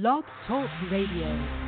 Blog Talk Radio.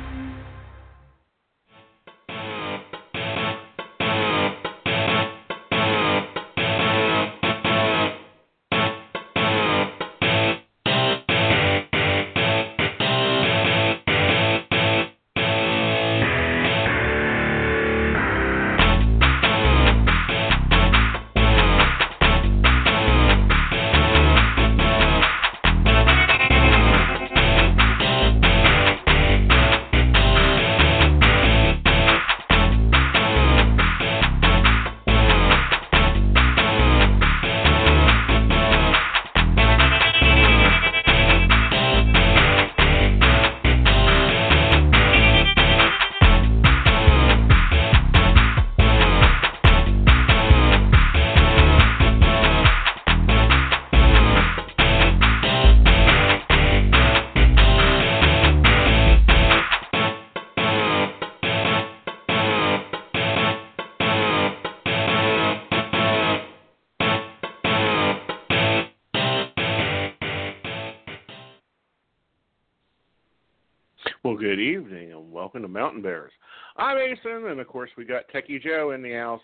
Welcome to Mountain Bears. I'm Aeson, and of course we got Techie Joe in the house.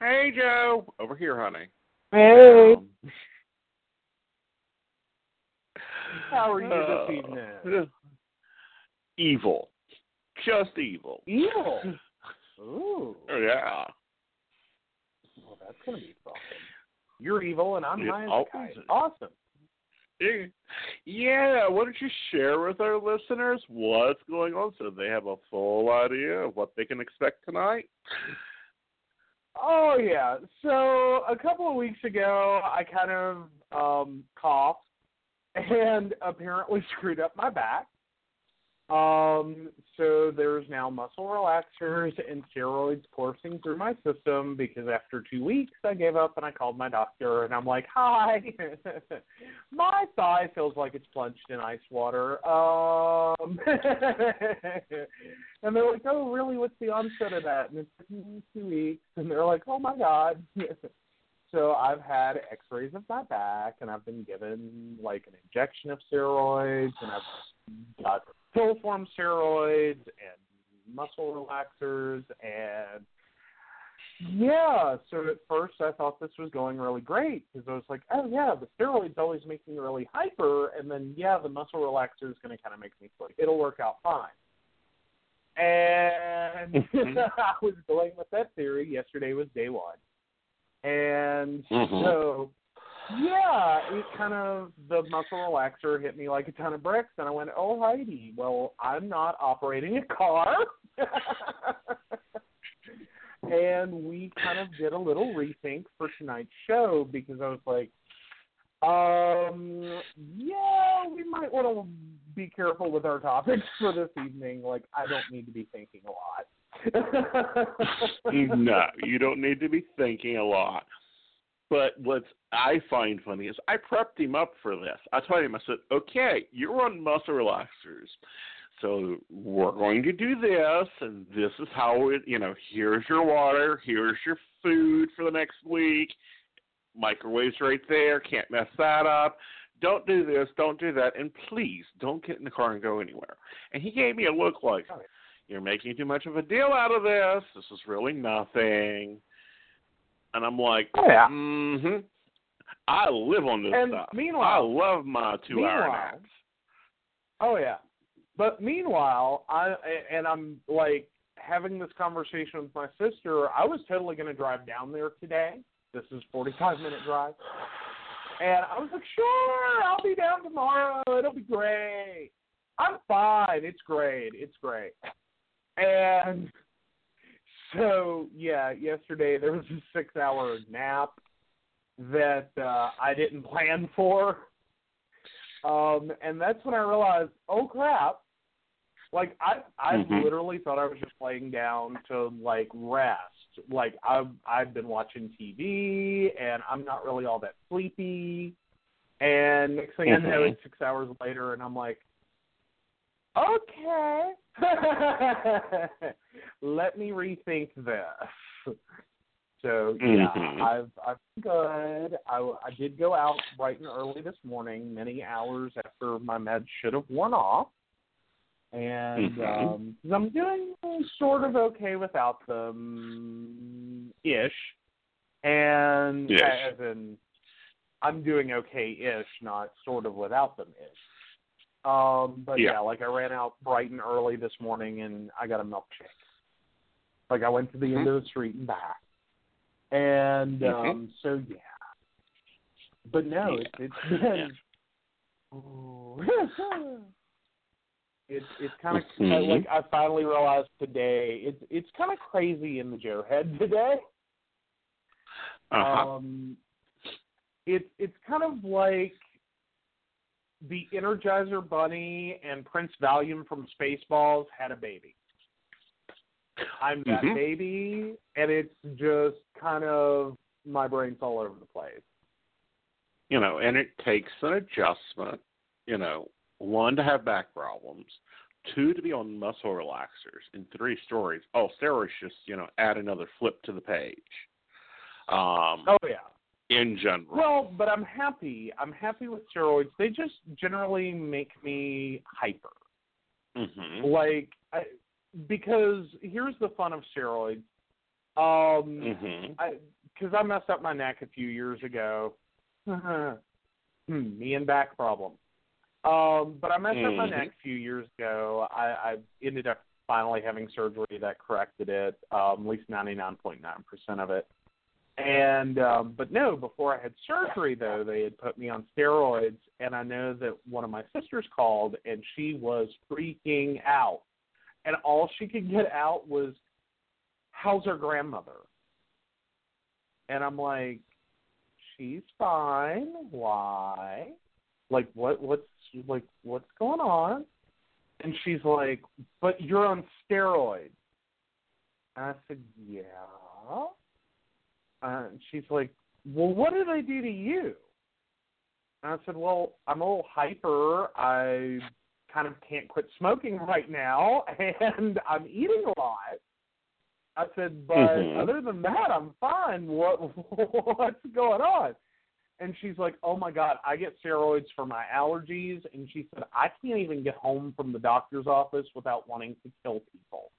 Hey, Joe, over here, honey. Hey, Um, how are you uh, this evening? Evil, just evil. Evil. Ooh, Yeah. well, that's gonna be something. You're evil, and I'm It high as a kite. Awesome. Yeah, why don't you share with our listeners what's going on so they have a full idea of what they can expect tonight? Oh yeah. So a couple of weeks ago, I kind of um coughed and apparently screwed up my back. Um, so there's now muscle relaxers and steroids coursing through my system because after two weeks I gave up and I called my doctor and I'm like, Hi my thigh feels like it's plunged in ice water. Um and they're like, Oh really, what's the onset of that? And it's like, "Mm, two weeks and they're like, Oh my god So I've had x-rays of my back and I've been given like an injection of steroids and I've got pill form steroids and muscle relaxers and yeah, so at first I thought this was going really great because I was like, oh yeah, the steroids always make me really hyper, and then yeah, the muscle relaxer is going to kind of make me sleep. it'll work out fine. And I was going with that theory. Yesterday was day one, and Mhm. so yeah, it kind of the muscle relaxer hit me like a ton of bricks, and I went, "Oh, righty, well, I'm not operating a car." and we kind of did a little rethink for tonight's show because I was like, um, yeah, we might want to be careful with our topics for this evening. Like, I don't need to be thinking a lot. no, you don't need to be thinking a lot. But what I find funny is I prepped him up for this. I told him, I said, okay, you're on muscle relaxers. So we're going to do this, and this is how it, you know, here's your water, here's your food for the next week. Microwave's right there, can't mess that up. Don't do this, don't do that, and please don't get in the car and go anywhere. And he gave me a look like, you're making too much of a deal out of this. This is really nothing. And I'm like, Oh, yeah. mm-hmm. I live on this And stuff. I love my two hour meanwhile- naps. Oh yeah. But meanwhile, I and I'm like having this conversation with my sister. I was totally going to drive down there today. This is 45 minute drive. And I was like, "Sure, I'll be down tomorrow. It'll be great. I'm fine. It's great. It's great." And so, yeah, yesterday there was a 6-hour nap that uh I didn't plan for. Um, and that's when I realized, oh crap! Like I, I Mhm. literally thought I was just laying down to like rest. Like I've, I've been watching TV, and I'm not really all that sleepy. And next thing I know, Mhm. it's six hours later, and I'm like, okay, let me rethink this. So yeah, Mhm. I've I've been good. I I did go out bright and early this morning, many hours after my meds should have worn off, and Mhm. um, 'cause I'm doing sort of okay without them, ish, and Ish. as in I'm doing okay ish, not sort of without them ish. Um, but Yeah. yeah, like I ran out bright and early this morning, and I got a milkshake. Like I went to the end Mhm. of the street and back. And Mhm. um so yeah. But no, Yeah. it's it's been it's it's kind of Mhm. like I finally realized today it's it's kind of crazy in the Joe head today. Uh-huh. Um, it's it's kind of like the Energizer Bunny and Prince Valium from Spaceballs had a baby. I'm that Mhm. baby, and it's just kind of my brain's all over the place. you know, and it takes an adjustment, you know, one to have back problems, two to be on muscle relaxers, and three stories. Oh, steroids just, you know, add another flip to the page. Um, Oh yeah. In general. Well, but I'm happy. I'm happy with steroids. They just generally make me hyper. hmm Like, I, because here's the fun of steroids. Um, hmm I because I messed up my neck a few years ago. hmm, me and back problem. Um, but I messed up my Mhm. neck a few years ago. I, I ended up finally having surgery that corrected it, um, at least ninety nine point nine percent of it. And um, but no, before I had surgery though, they had put me on steroids, and I know that one of my sisters called, and she was freaking out, and all she could get out was, "How's her grandmother?" And I'm like, she's fine. Why? Like what what's like what's going on? And she's like, But you're on steroids. And I said, Yeah. Uh, and she's like, Well what did I do to you? And I said, Well, I'm a little hyper. I kind of can't quit smoking right now and I'm eating a lot. I said, but Mhm. other than that, I'm fine. What what's going on? And she's like, oh my god, I get steroids for my allergies. And she said, I can't even get home from the doctor's office without wanting to kill people.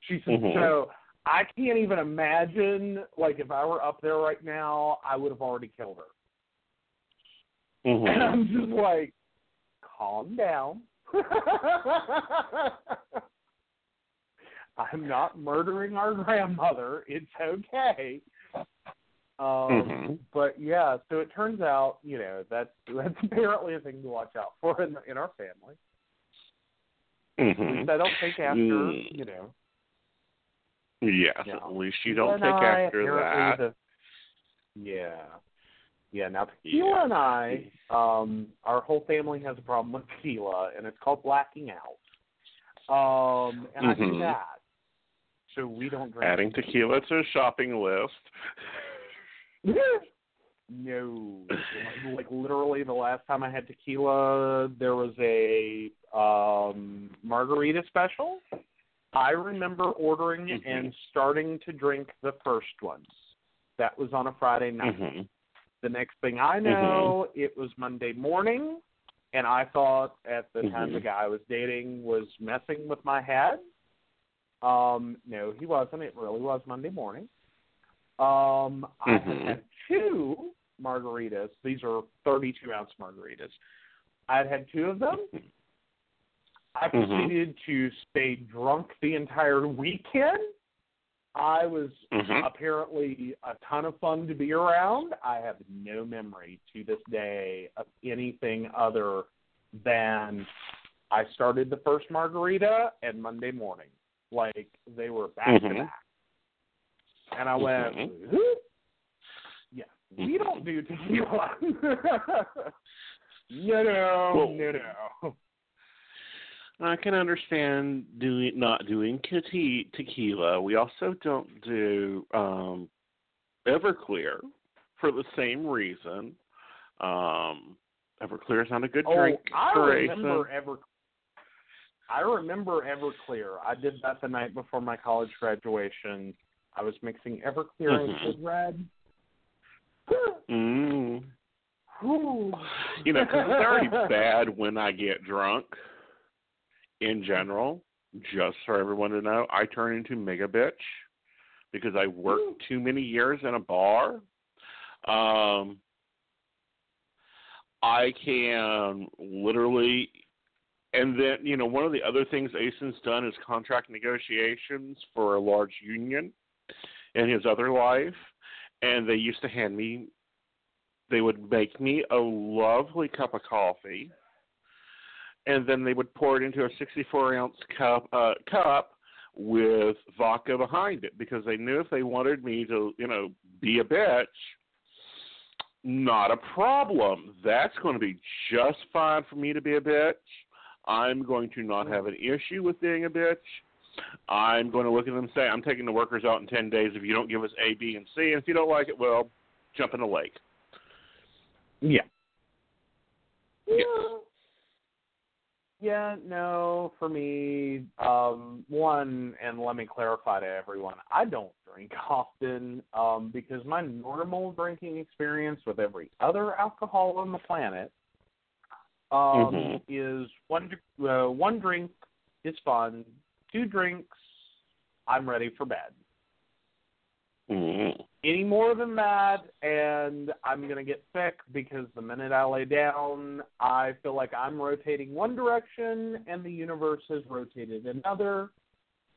She said, Mhm. so I can't even imagine, like, if I were up there right now, I would have already killed her. hmm And I'm just like, calm down. I'm not murdering our grandmother. It's okay. Um, Mhm. But yeah, so it turns out, you know, that's that's apparently a thing to watch out for in in our family. At hmm least I don't take after, Mm. you know. Yes, Yeah. at least you don't and take I, after that. The, yeah. Yeah, now tequila Yeah. and I, um, our whole family has a problem with tequila, and it's called blacking out. Um, and I do Mhm. that, so we don't drink. Adding tequila to a shopping list. no, like literally the last time I had tequila, there was a um margarita special. I remember ordering Mhm. and starting to drink the first ones. That was on a Friday night. hmm The next thing I know, it was Monday morning, and I thought at the time Mhm. the guy I was dating was messing with my head. Um, no, he wasn't. It really was Monday morning. Um, I had Mhm. had two margaritas. These are 32 ounce margaritas. I had had two of them. I proceeded to stay drunk the entire weekend. I was hmm apparently a ton of fun to be around. I have no memory to this day of anything other than I started the first margarita and Monday morning. Like they were back to Mhm. back. And I went, Mhm. Yeah, we Mhm. don't do tequila. no, no, Well- no, no. I can understand doing not doing te- tequila. We also don't do um, Everclear for the same reason. Um, Everclear is not a good Oh, drink I for remember racing. Ever. I remember Everclear. I did that the night before my college graduation. I was mixing Everclear and Mhm. Code Red. Mm. You know, 'cause it's already bad when I get drunk. In general, just for everyone to know, I turn into mega bitch because I worked too many years in a bar. Um, I can literally, and then you know, one of the other things Aeson's done is contract negotiations for a large union in his other life, and they used to hand me they would make me a lovely cup of coffee and then they would pour it into a 64 ounce cup uh, cup with vodka behind it because they knew if they wanted me to you know be a bitch not a problem. That's going to be just fine for me to be a bitch. I'm going to not have an issue with being a bitch. I'm going to look at them and say i'm taking the workers out in 10 days. If you don't give us a b and c and if you don't like it well jump in the lake. Yeah. Yeah. Yeah, no, for me, um, one, and let me clarify to everyone, I don't drink often, um, because my normal drinking experience with every other alcohol on the planet um Mhm. is one uh, one drink is fun, two drinks, I'm ready for bed. mm any more than that and I'm gonna get sick because the minute I lay down I feel like I'm rotating one direction and the universe has rotated another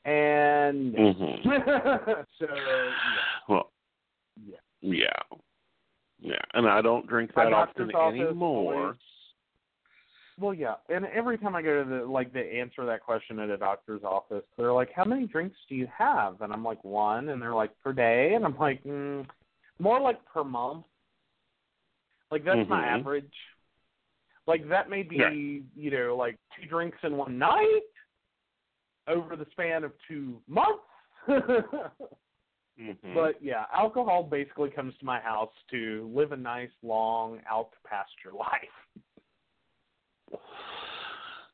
and Mhm. so yeah, Well, yeah. yeah, yeah, and I don't drink that often anymore. always- well yeah, and every time I go to the like to answer that question at a doctor's office, they're like, "How many drinks do you have?" And I'm like, "One," and they're like, "Per day?" And I'm like, mm, "More like per month." Like that's my Mhm. average. Like that may be, Yeah. you know, like two drinks in one night over the span of two months. Mhm. But yeah, alcohol basically comes to my house to live a nice, long, out pasture life.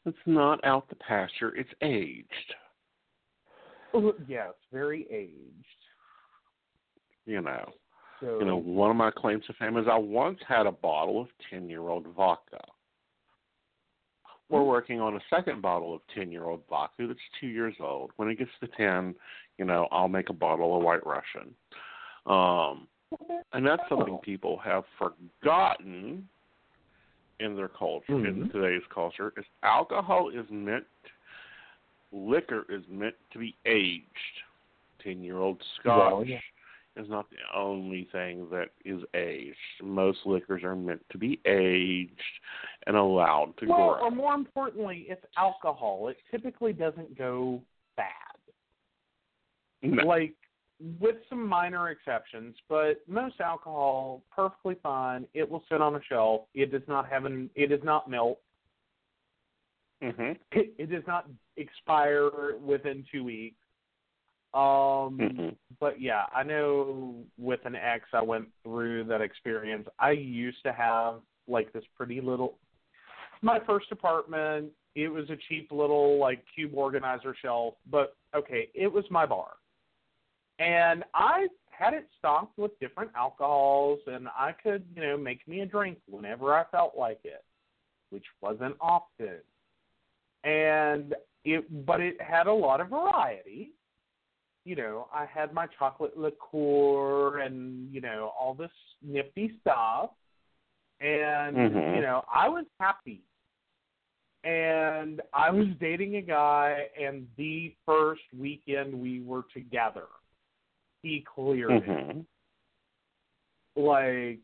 It's not out the pasture; it's aged. yes, very aged. You know, So you know. One of my claims to fame is I once had a bottle of ten-year-old vodka. We're working on a second bottle of ten-year-old vodka that's two years old. When it gets to ten, you know, I'll make a bottle of White Russian. Um, and that's something Oh. people have forgotten in their culture in Mhm. today's culture is alcohol is meant liquor is meant to be aged ten year old scotch Well, yeah. is not the only thing that is aged most liquors are meant to be aged and allowed to well, grow or more importantly, it's alcohol. It typically doesn't go bad. No. Like with some minor exceptions, but most alcohol perfectly fine. It will sit on a shelf. It does not have an. It does not melt. mhm It, it does not expire within two weeks. Um, mhm but yeah, I know with an ex, I went through that experience. I used to have like this pretty little. My first apartment, it was a cheap little like cube organizer shelf, but okay, it was my bar, and I had it stocked with different alcohols, and I could you know make me a drink whenever I felt like it, which wasn't often, and it but it had a lot of variety you know, I had my chocolate liqueur and, you know, all this nifty stuff. And, Mhm. you know, I was happy. And I was dating a guy, and the first weekend we were together, he cleared it. mhm Like,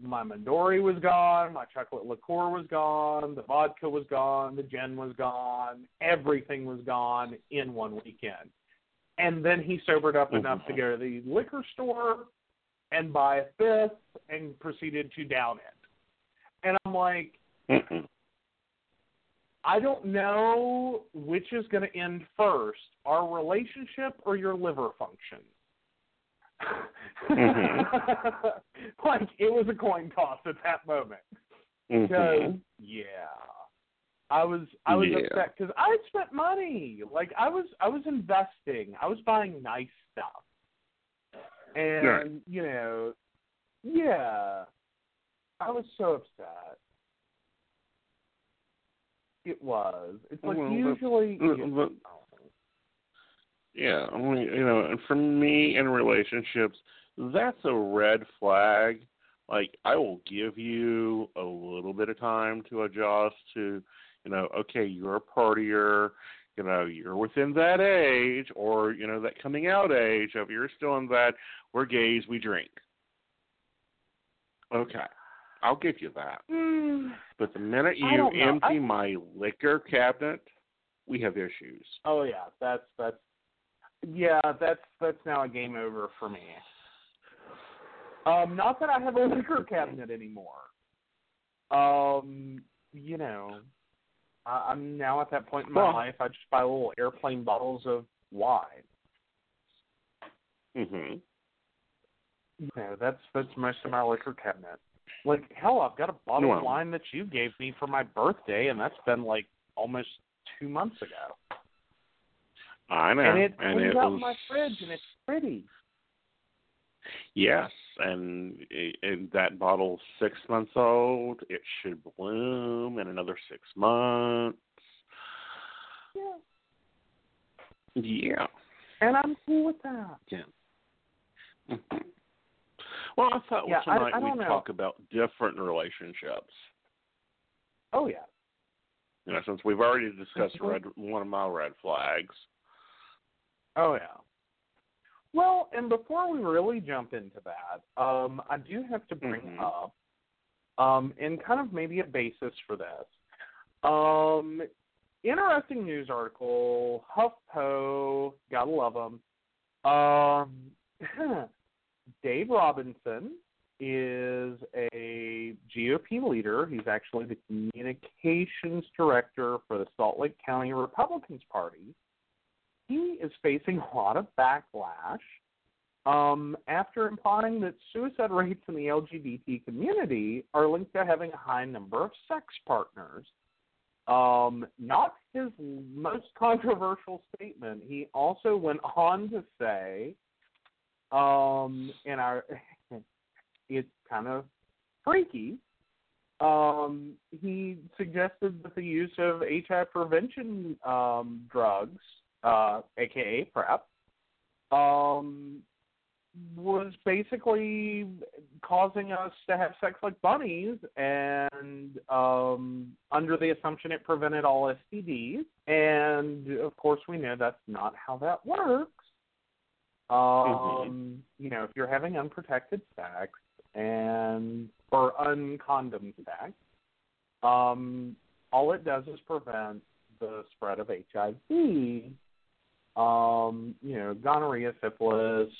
my Midori was gone, my chocolate liqueur was gone, the vodka was gone, the gin was gone, everything was gone in one weekend. And then he sobered up enough to go to the liquor store and buy a fifth and proceeded to down it. And I'm like, mhm I don't know which is going to end first, our relationship or your liver function. Mhm. like it was a coin toss at that moment. Because mhm yeah, I was I was Yeah. upset because I had spent money. Like I was I was investing. I was buying nice stuff. And Right. you know, yeah, I was so upset. It was. It's like Well, usually. but- but- Yeah, you know, and for me in relationships, that's a red flag. Like, I will give you a little bit of time to adjust to, you know, okay, you're a partier, you know, you're within that age, or, you know, that coming out age of you're still in that, we're gays, we drink. Okay, I'll give you that. Mm, But the minute you empty I- my liquor cabinet, we have issues. oh yeah, that's that's. Yeah, that's that's now a game over for me. Um, not that I have a liquor cabinet anymore. Um, you know, I, I'm now at that point in my Well- life. I just buy little airplane bottles of wine. Mhm. You know, that's that's most of my liquor cabinet. Like hell, I've got a bottle Well. of wine that you gave me for my birthday, and that's been like almost two months ago. I know. and it and it out was my fridge, and it's pretty. yes, and, and that bottle's six months old. It should bloom in another six months. Yeah, Yeah. and I'm cool with that. Mhm. Well, I thought Yeah, I- tonight I don't we'd know. talk about different relationships. Oh yeah. You know, since we've already discussed Mhm. red, one of my red flags. Oh yeah. Well, and before we really jump into that, um, I do have to bring Mhm. up, um, and kind of maybe a basis for this. Um, interesting news article. HuffPo, gotta love them. Um, Dave Robinson is a GOP leader. He's actually the communications director for the Salt Lake County Republicans Party he is facing a lot of backlash um, after implying that suicide rates in the LGBT community are linked to having a high number of sex partners. Um, not his most controversial statement. He also went on to say, um, and our, it's kind of freaky. Um, he suggested that the use of HIV prevention um, drugs uh, aka PrEP, um, was basically causing us to have sex like bunnies, and um, under the assumption it prevented all STDs. And of course, we know that's not how that works. Um, You know, if you're having unprotected sex and or uncondom sex, um, all it does is prevent the spread of HIV um, you know, gonorrhea, syphilis,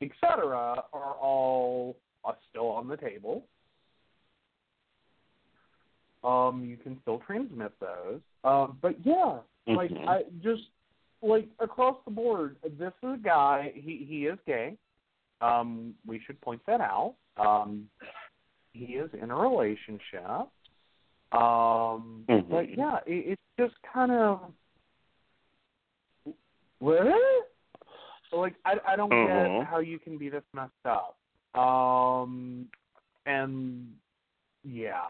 etc., are all are still on the table. Um, you can still transmit those. Um, but yeah, like Mhm. I just like across the board, this is a guy. He he is gay. Um, we should point that out. Um, he is in a relationship. Um, Mhm. but yeah, it, it's just kind of what? Like I I don't Uh-huh. get how you can be this messed up. Um, and yeah,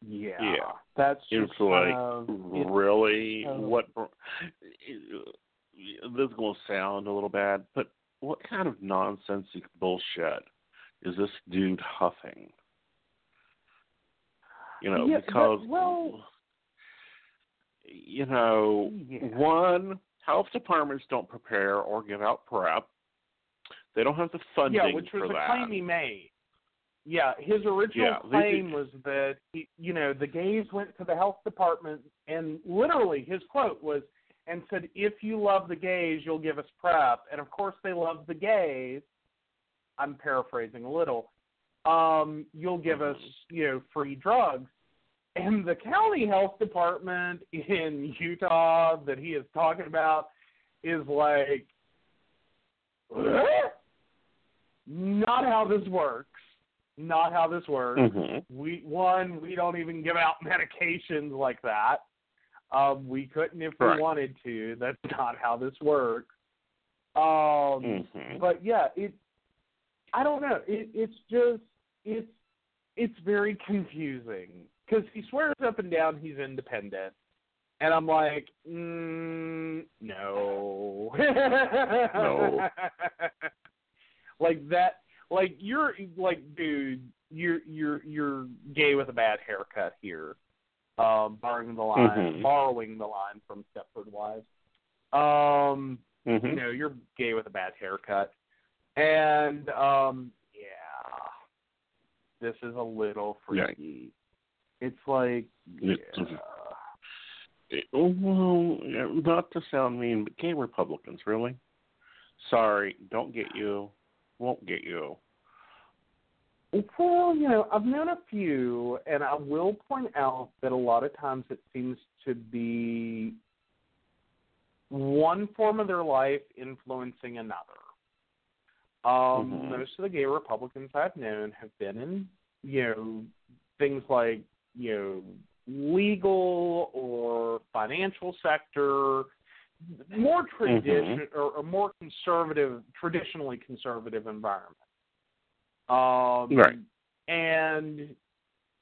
yeah, Yeah. that's It's just like of, really uh, what this is going to sound a little bad, but what kind of nonsensical bullshit is this dude huffing? You know, Yeah, but- because well- you know, Yeah. one health departments don't prepare or give out prep. They don't have the funding yeah, which was a that. claim he made. Yeah, his original Yeah, claim was that he, you know the gays went to the health department and literally his quote was and said, "If you love the gays, you'll give us prep." And of course, they love the gays. I'm paraphrasing a little. Um, you'll give us, you know, free drugs. And the county health department in Utah that he is talking about is like, what? Not how this works. Not how this works. Mhm. We one, we don't even give out medications like that. Um, we couldn't if Right. we wanted to. That's not how this works. Um, Mhm. but yeah, it. I don't know. It, it's just it's it's very confusing because he swears up and down he's independent, and I'm like, mm, no, No. like that. Like you're like, dude, you're you're you're gay with a bad haircut here. Um, borrowing the line, Mhm. borrowing the line from Stepford Wives. Um, you Mhm. know, you're gay with a bad haircut. And um yeah. This is a little freaky. It's like yeah. It- well, not to sound mean, but gay Republicans, really? Sorry, don't get you. Won't get you. Well, you know, I've known a few, and I will point out that a lot of times it seems to be one form of their life influencing another. Um, Mhm. Most of the gay Republicans I've known have been in, you know, things like, you know, legal or financial sector, more tradition or, or more conservative, traditionally conservative environment. Um, Right. And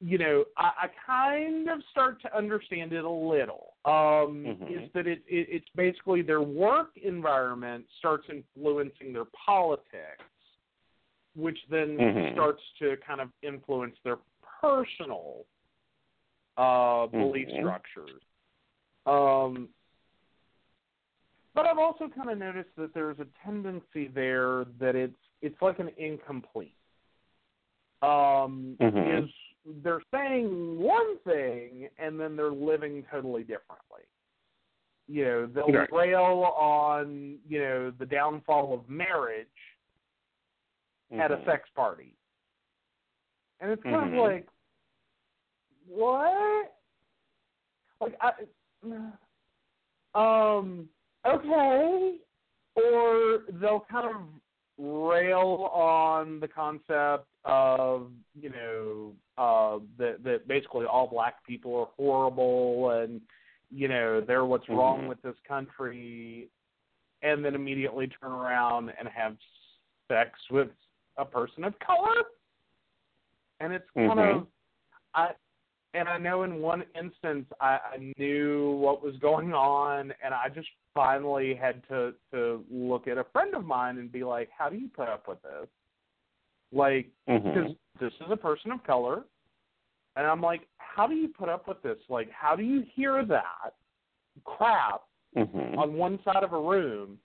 you know, I, I kind of start to understand it a little. Um, Mhm. Is that it, it? It's basically their work environment starts influencing their politics, which then Mhm. starts to kind of influence their personal uh, belief Mhm. structures. Um, but I've also kind of noticed that there's a tendency there that it's it's like an incomplete. Um, Mhm. Is they're saying one thing and then they're living totally differently. You know, they'll Right. rail on you know the downfall of marriage at a Mhm. sex party, and it's kind of like, what? Like I, um, okay, or they'll kind of rail on the concept of you know uh, that that basically all black people are horrible and you know they're what's wrong Mhm. with this country, and then immediately turn around and have sex with a person of color, and it's kind Mhm. of I and I know in one instance I, I knew what was going on, and I just finally had to to look at a friend of mine and be like, "How do you put up with this?" Like, because Mhm. this is a person of color, and I'm like, "How do you put up with this? Like, how do you hear that crap Mhm. on one side of a room,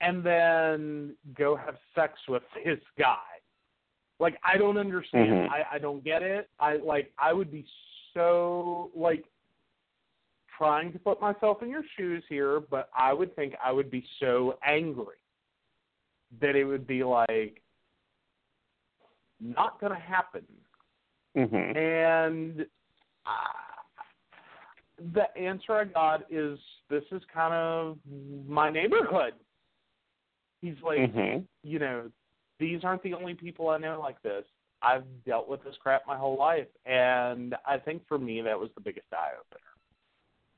and then go have sex with this guy?" Like I don't understand. Mhm. I I don't get it. I like I would be so like trying to put myself in your shoes here, but I would think I would be so angry that it would be like not going to happen. Mhm. And uh, the answer I got is this is kind of my neighborhood. He's like, Mhm. you know, these aren't the only people I know like this. I've dealt with this crap my whole life, and I think for me that was the biggest eye opener.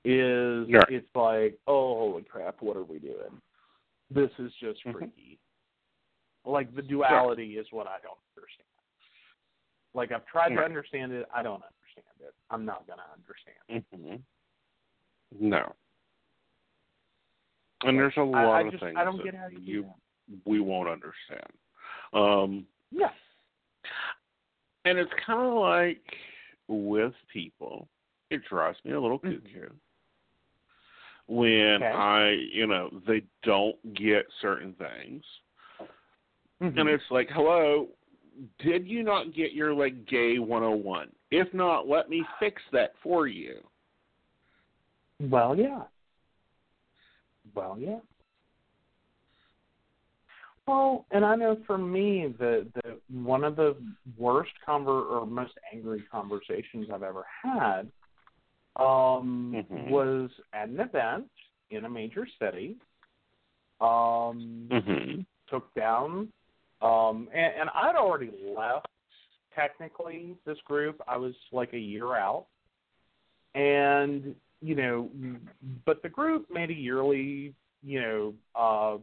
Is Right. it's like, oh holy crap, what are we doing? This is just Mhm. freaky. Like the duality is what I don't understand. Like I've tried to understand it, I don't understand it. I'm not gonna understand. Mhm. No. And there's a lot I, I of just things I don't that get how you, you we won't understand. Um, Yeah. and it's kind of like with people, it drives me a little cuckoo when Okay. I, you know, they don't get certain things, Mhm. and it's like, hello, did you not get your like gay 101? If not, let me fix that for you. Well, yeah. Well, yeah. Well, and I know for me the the one of the worst conver or most angry conversations I've ever had um Mhm. was at an event in a major city. Um Mhm. took down um and, and I'd already left technically this group. I was like a year out. And you know, but the group made a yearly, you know, uh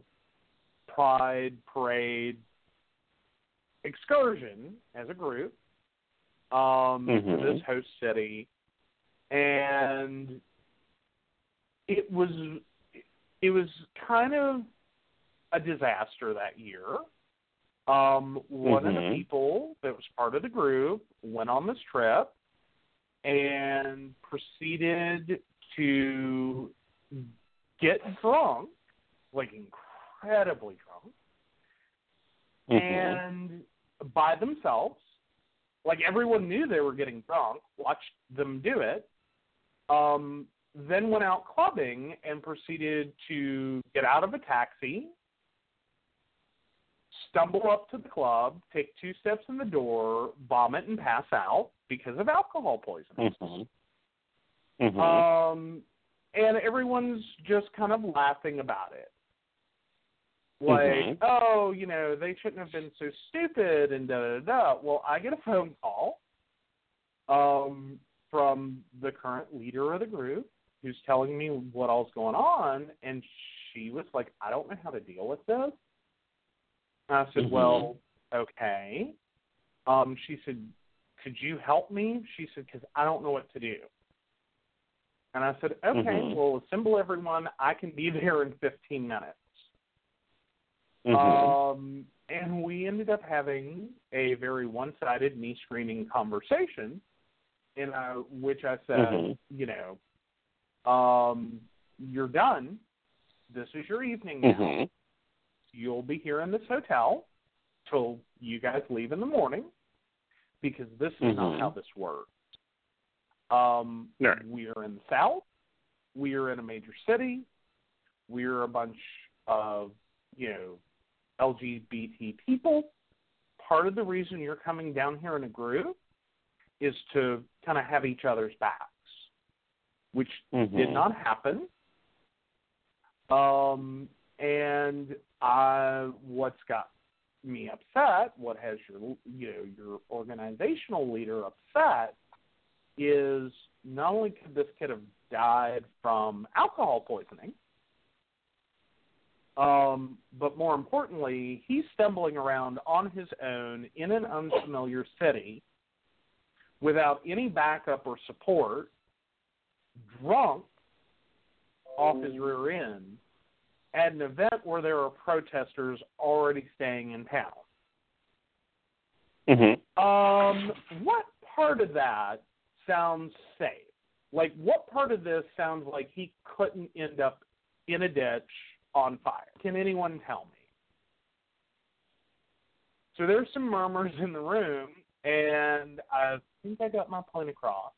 pride parade excursion as a group um, to Mhm. this host city, and it was it was kind of a disaster that year. Um, one of the Mhm. people that was part of the group went on this trip and proceeded to get drunk, like incredibly drunk, Mhm. and by themselves. Like everyone knew they were getting drunk, watched them do it. Um, then went out clubbing and proceeded to get out of a taxi, stumble up to the club, take two steps in the door, vomit and pass out because of alcohol poisoning. Mhm. Mhm. Um, and everyone's just kind of laughing about it. Like, Mhm. oh, you know, they shouldn't have been so stupid and da da da. Well, I get a phone call um, from the current leader of the group who's telling me what all's going on, and she was like, I don't know how to deal with this. And I said, Mhm. well, okay. Um, she said, could you help me? She said, because I don't know what to do. And I said, okay, Mhm. well, assemble everyone. I can be there in 15 minutes. Mhm. Um, and we ended up having a very one-sided, knee-screaming conversation, in uh, which I said, Mhm. you know, um, you're done. This is your evening now. Mhm. You'll be here in this hotel till you guys leave in the morning, because this is not Mhm. how this works. Um, Right. We are in the South. We are in a major city. We're a bunch of, you know, LGBT people. Part of the reason you're coming down here in a group is to kind of have each other's backs, which did Mhm. not happen. Um, and I, what's got me upset, what has your, you know, your organizational leader upset, is not only could this kid have died from alcohol poisoning, um, but more importantly, he's stumbling around on his own in an unfamiliar city without any backup or support, drunk off his rear end at an event where there are protesters already staying in town. Mhm. Um, what part of that sounds safe? Like, what part of this sounds like he couldn't end up in a ditch on fire? Can anyone tell me? So there's some murmurs in the room, and I think I got my point across.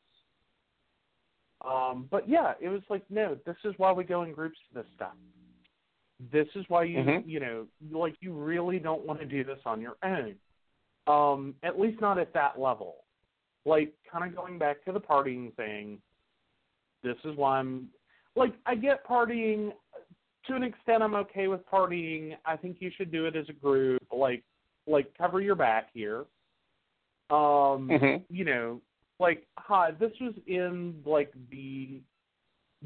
Um, but yeah, it was like, no, this is why we go in groups to this stuff. This is why you, Mhm. you know, like you really don't want to do this on your own. Um, at least not at that level. Like, kind of going back to the partying thing. This is why I'm like, I get partying to an extent. I'm okay with partying. I think you should do it as a group. Like, like cover your back here. Um, Mhm. you know, like, hi, this was in like the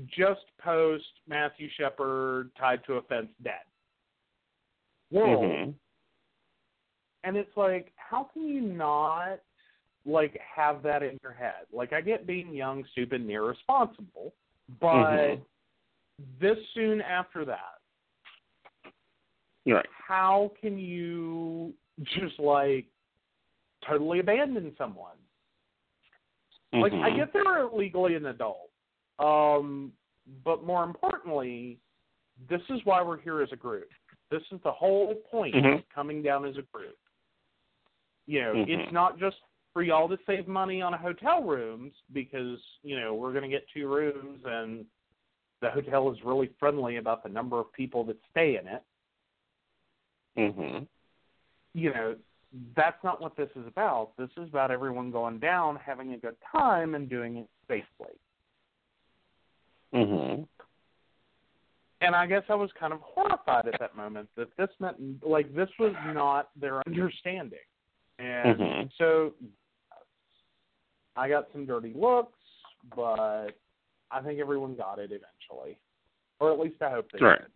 just post Matthew Shepard tied to a fence dead world Mhm. and it's like how can you not like have that in your head like i get being young stupid and irresponsible but Mhm. This soon after that Right. how can you just like totally abandon someone like i Mhm. get they're legally an adult um but more importantly this is why we're here as a group this is the whole point Mhm. of coming down as a group you know Mhm. it's not just for y'all to save money on hotel rooms because you know we're going to get two rooms and the hotel is really friendly about the number of people that stay in it Mhm. you know that's not what this is about this is about everyone going down having a good time and doing it safely Mhm. and I guess I was kind of horrified at that moment that this meant like this was not their understanding, and Mhm. so I got some dirty looks, but I think everyone got it eventually, or at least I hope they Right. did.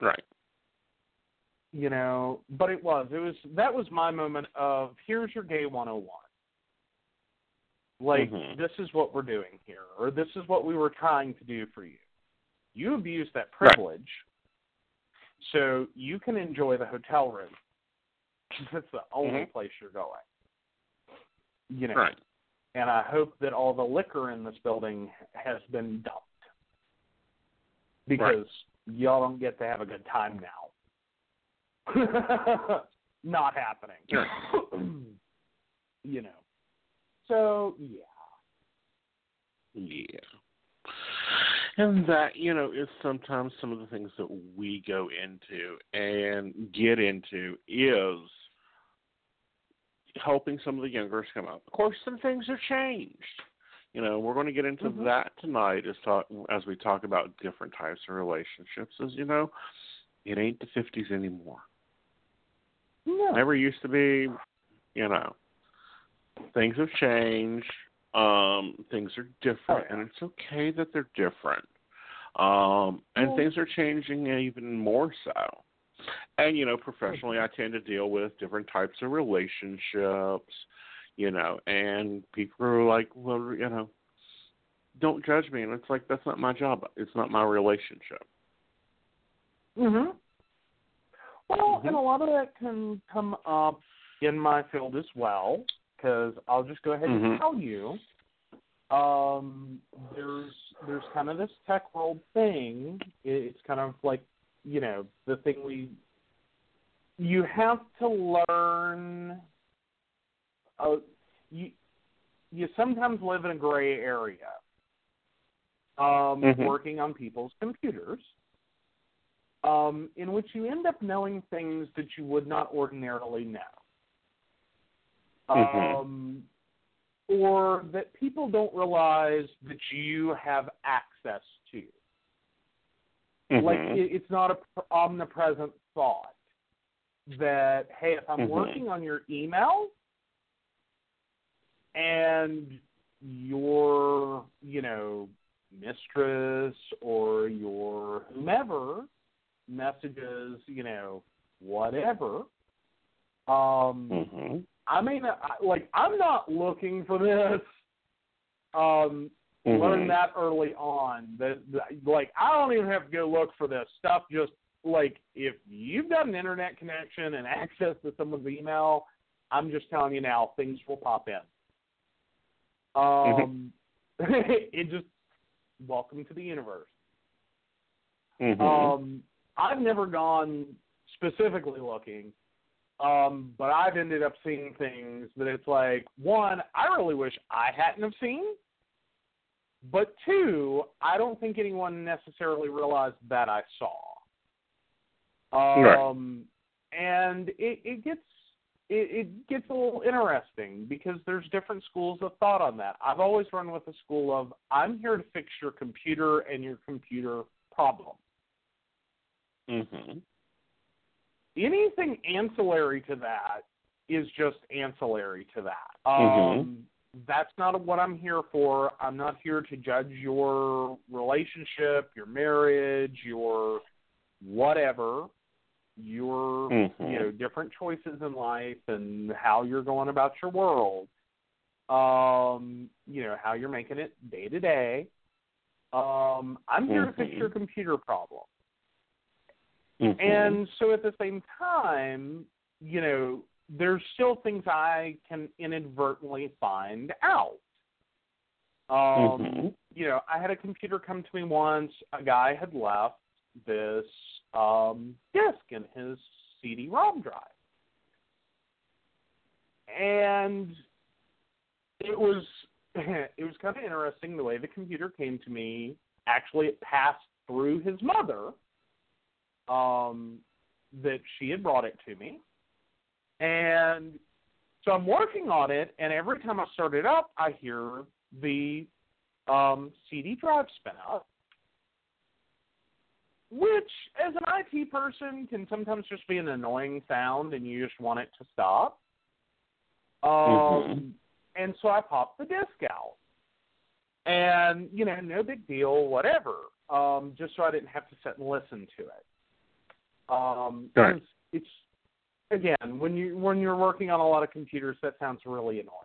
Right. you know, but it was. It was that was my moment of here's your gay 101. Like Mhm. this is what we're doing here or this is what we were trying to do for you. You abused that Right. privilege. So you can enjoy the hotel room. That's the only Mhm. place you're going. You know. Right. And I hope that all the liquor in this building has been dumped. Because y'all don't get to have a good time now. Not happening. you know. So yeah. Yeah. And that, you know, is sometimes some of the things that we go into and get into is helping some of the youngers come up. Of course, some things have changed. You know, we're going to get into Mhm. that tonight as talk as we talk about different types of relationships. As you know, it ain't the fifties anymore. No. Never used to be. You know, things have changed. Um, things are different, and it's okay that they're different. Um, and Well- things are changing even more so. And you know, professionally, I tend to deal with different types of relationships. You know, and people are like, well, you know, don't judge me, and it's like that's not my job. It's not my relationship. Mhm. Well, Mhm. and a lot of that can come up in my field as well, because I'll just go ahead and Mhm. tell you. Um, there's there's kind of this tech world thing. It- It's kind of like you know the thing we. You have to learn. Uh, you you sometimes live in a gray area. Um, Mhm. working on people's computers um, in which you end up knowing things that you would not ordinarily know. Mhm. Um, or that people don't realize that you have access to. Like, it, it's not a pr- omnipresent thought that, hey, if I'm Mhm. working on your email and your, you know, mistress or your whomever messages, you know, whatever. Um, Mhm. I mean, like I'm not looking for this. Um, Mhm. learn that early on. That, like I don't even have to go look for this stuff. Just like if you've got an internet connection and access to someone's email, I'm just telling you now, things will pop in. Um, it just welcome to the universe. Mhm. Um, I've never gone specifically looking, um, but I've ended up seeing things that it's like one, I really wish I hadn't have seen, but two, I don't think anyone necessarily realized that I saw. Right. Um, and it, it gets it, it gets a little interesting because there's different schools of thought on that. I've always run with the school of I'm here to fix your computer and your computer problem. Mm-hmm. anything ancillary to that is just ancillary to that. Mhm. Um, that's not what I'm here for. I'm not here to judge your relationship, your marriage, your whatever, your Mhm. you know different choices in life and how you're going about your world. Um, you know how you're making it day to day. Um, I'm here to fix Mhm. your computer problem. Mhm. And so at the same time, you know, there's still things I can inadvertently find out. Um, Mhm. You know, I had a computer come to me once. A guy had left this um, disk in his CD-ROM drive, and it was it was kind of interesting the way the computer came to me. Actually, it passed through his mother um, that she had brought it to me. And so I'm working on it, and every time I start it up, I hear the um, CD drive spin up, which, as an IT person, can sometimes just be an annoying sound, and you just want it to stop. Um, Mhm. And so I popped the disc out. And, you know, no big deal, whatever, um, just so I didn't have to sit and listen to it. Um, Right. 'cause it's again when you when you're working on a lot of computers, that sounds really annoying.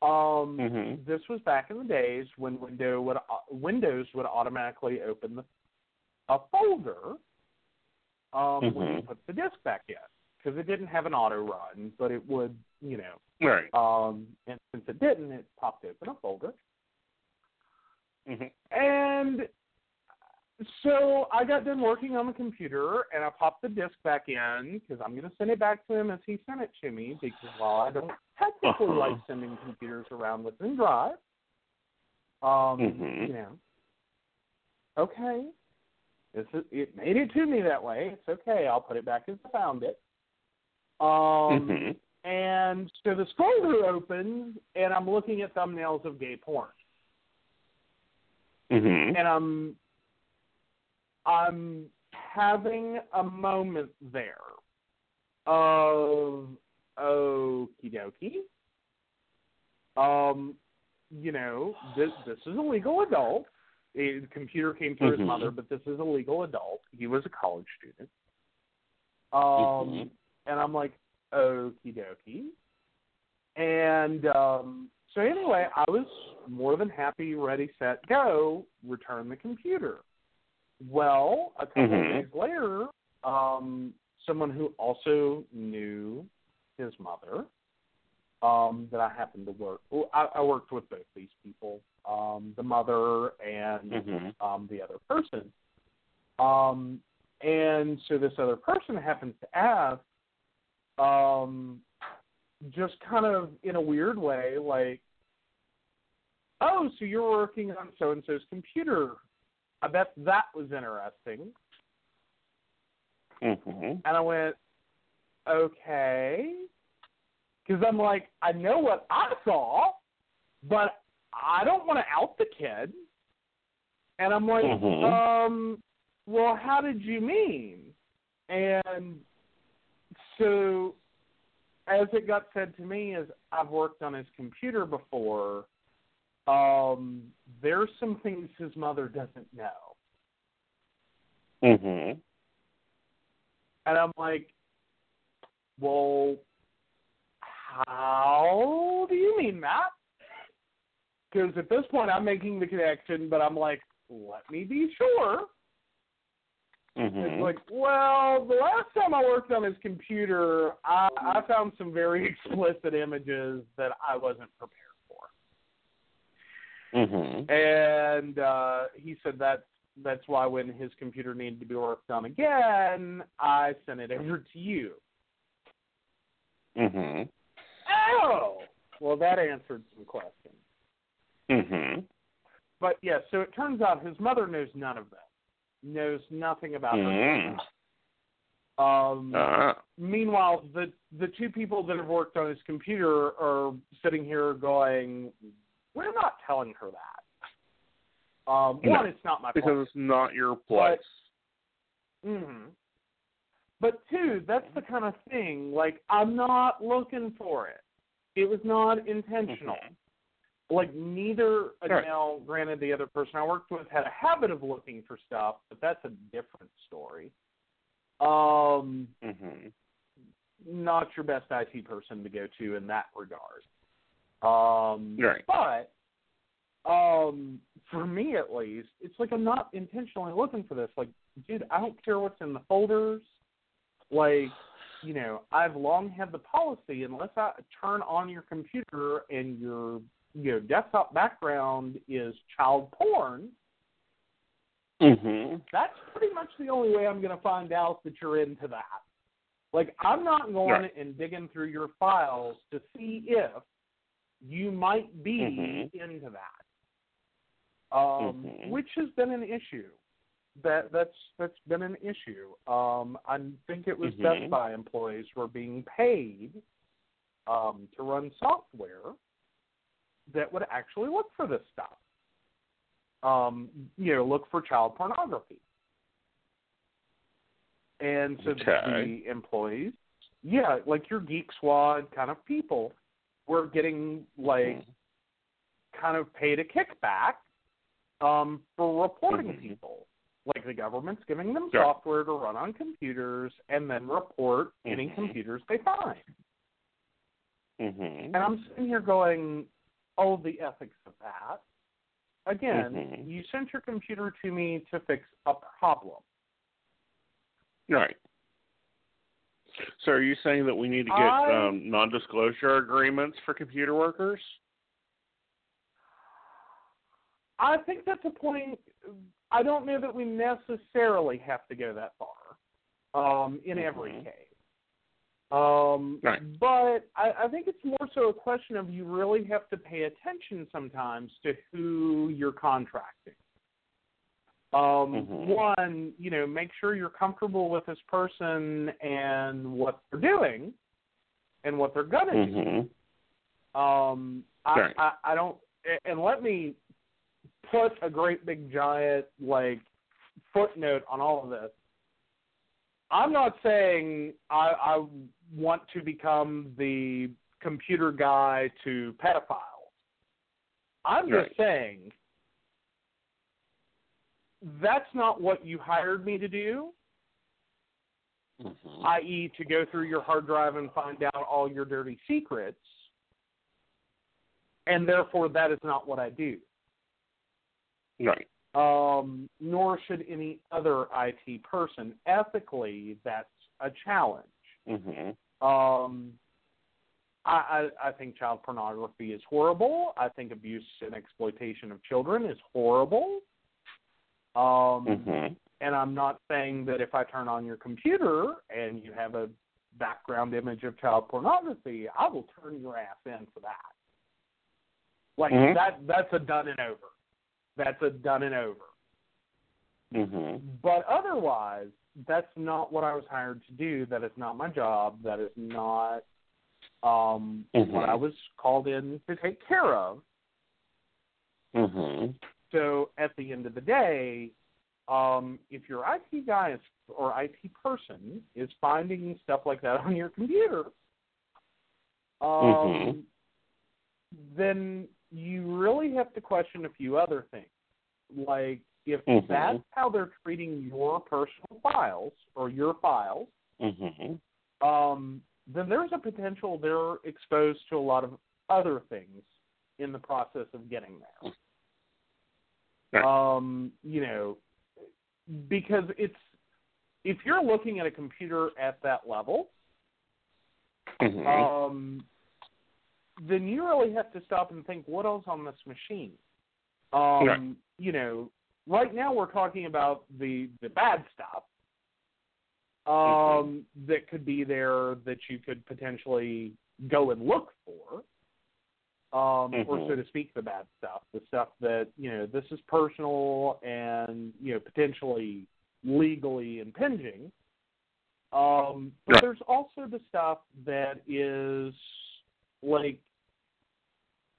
Um, Mhm. This was back in the days when Windows would Windows would automatically open the, a folder um, when you Mhm. put the disk back in because it didn't have an auto run, but it would, you know, Right. um, and since it didn't, it popped open a folder. Mhm. And so I got done working on the computer, and I popped the disk back in because I'm going to send it back to him as he sent it to me. Because while I don't technically Uh-huh. like sending computers around within Drive, um, Mhm. you know, okay, this is it made it to me that way. It's okay. I'll put it back as I found it. Um, Mhm. and so this folder opens, and I'm looking at thumbnails of gay porn Mhm. and I'm I'm having a moment there of okie dokie. Um, you know, this this is a legal adult. A computer came through his Mhm. mother, but this is a legal adult. He was a college student. Um, Mhm. and I'm like, okie dokie. And um, so anyway, I was more than happy, ready, set, go, return the computer. Well, a couple Mhm. days later, um, someone who also knew his mother, um, that I happened to work. Well, I, I worked with both these people, um, the mother and Mhm. um, the other person. Um, and so this other person happens to ask, um, just kind of in a weird way, like, "Oh, so you're working on so and so's computer? I bet that was interesting." Mhm. And I went, "Okay," because I'm like, I know what I saw, but I don't want to out the kid. And I'm like, Mhm. um, well, how did you mean? And so, as it got said to me, is I've worked on his computer before. Um, there's some things his mother doesn't know, Mhm. and I'm like, well, how do you mean that? Because at this point, I'm making the connection, but I'm like, let me be sure. It's Mhm. like, well, the last time I worked on his computer, I, I found some very explicit images that I wasn't prepared Mhm. And uh, he said that's that's why when his computer needed to be worked on again, I sent it over to you. Mhm. Oh, well, that answered some questions. Mhm. But yes, so it turns out his mother knows none of that. Knows nothing about her. Mm. Um, Ah. meanwhile, the the two people that have worked on his computer are sitting here going, "We're not telling her that." Um, No, one, it's not my Because it's not your place. hmm But two, that's the kind of thing. Like, I'm not looking for it. It was not intentional. Mhm. Like, neither. Right. Now, granted, the other person I worked with had a habit of looking for stuff, but that's a different story. Um, Mhm. not your best IT person to go to in that regard. Um, Right. But um, for me, at least, it's like I'm not intentionally looking for this. Like, dude, I don't care what's in the folders. Like, you know, I've long had the policy unless I turn on your computer and your you know desktop background is child porn. Mhm. that's pretty much the only way I'm going to find out that you're into that. Like, I'm not going Right. and digging through your files to see if you might be Mhm. into that. Um, Mhm. which has been an issue. That that's that's been an issue. Um, I think it was Mhm. Best Buy employees were being paid um, to run software that would actually look for this stuff um, you know, look for child pornography. And so Okay. the employees, yeah, like your Geek Squad kind of people, were getting like Mhm. kind of paid a kickback um, for reporting Mhm. people. Like the government's giving them Sure. software to run on computers and then report any Mhm. computers they find. Mhm. And I'm sitting here going, oh, the ethics of that. Again, Mhm. you sent your computer to me to fix a problem. Right. So are you saying that we need to get I- um, non-disclosure agreements for computer workers? I think that's a point. I don't know that we necessarily have to go that far um, in every Mhm. case. Um, Right. But I, I think it's more so a question of you really have to pay attention sometimes to who you're contracting. Um, Mhm. One, you know, make sure you're comfortable with this person and what they're doing and what they're gonna do. Mhm. Um, I, I, I don't, and let me put a great big giant like footnote on all of this. I'm not saying I, I want to become the computer guy to pedophiles. I'm just saying that's not what you hired me to do, Mhm. i.e., to go through your hard drive and find out all your dirty secrets, and therefore that is not what I do. Right. Um, nor should any other IT person. Ethically, that's a challenge. Mhm. Um, I, I, I think child pornography is horrible. I think abuse and exploitation of children is horrible. Um, Mhm. and I'm not saying that if I turn on your computer and you have a background image of child pornography, I will turn your ass in for that. Like Mhm. that that's a done and over. That's a done and over. Mhm. But otherwise, that's not what I was hired to do. That is not my job. That is not um Mhm. what I was called in to take care of. Mhm. So at the end of the day, um, if your IT guy is, or IT person is finding stuff like that on your computer, um, Mhm. then you really have to question a few other things. Like if Mhm. that's how they're treating your personal files or your files, Mhm. um, then there's a potential they're exposed to a lot of other things in the process of getting there. Right. Um, you know, because it's if you're looking at a computer at that level, Mhm. um, then you really have to stop and think, what else on this machine? Um, Right. You know, right now we're talking about the the bad stuff um, that could be there that you could potentially go and look for, um, or Mhm. so to speak, the bad stuff, the stuff that you know this is personal and you know potentially legally impinging. Um, but Right. there's also the stuff that is like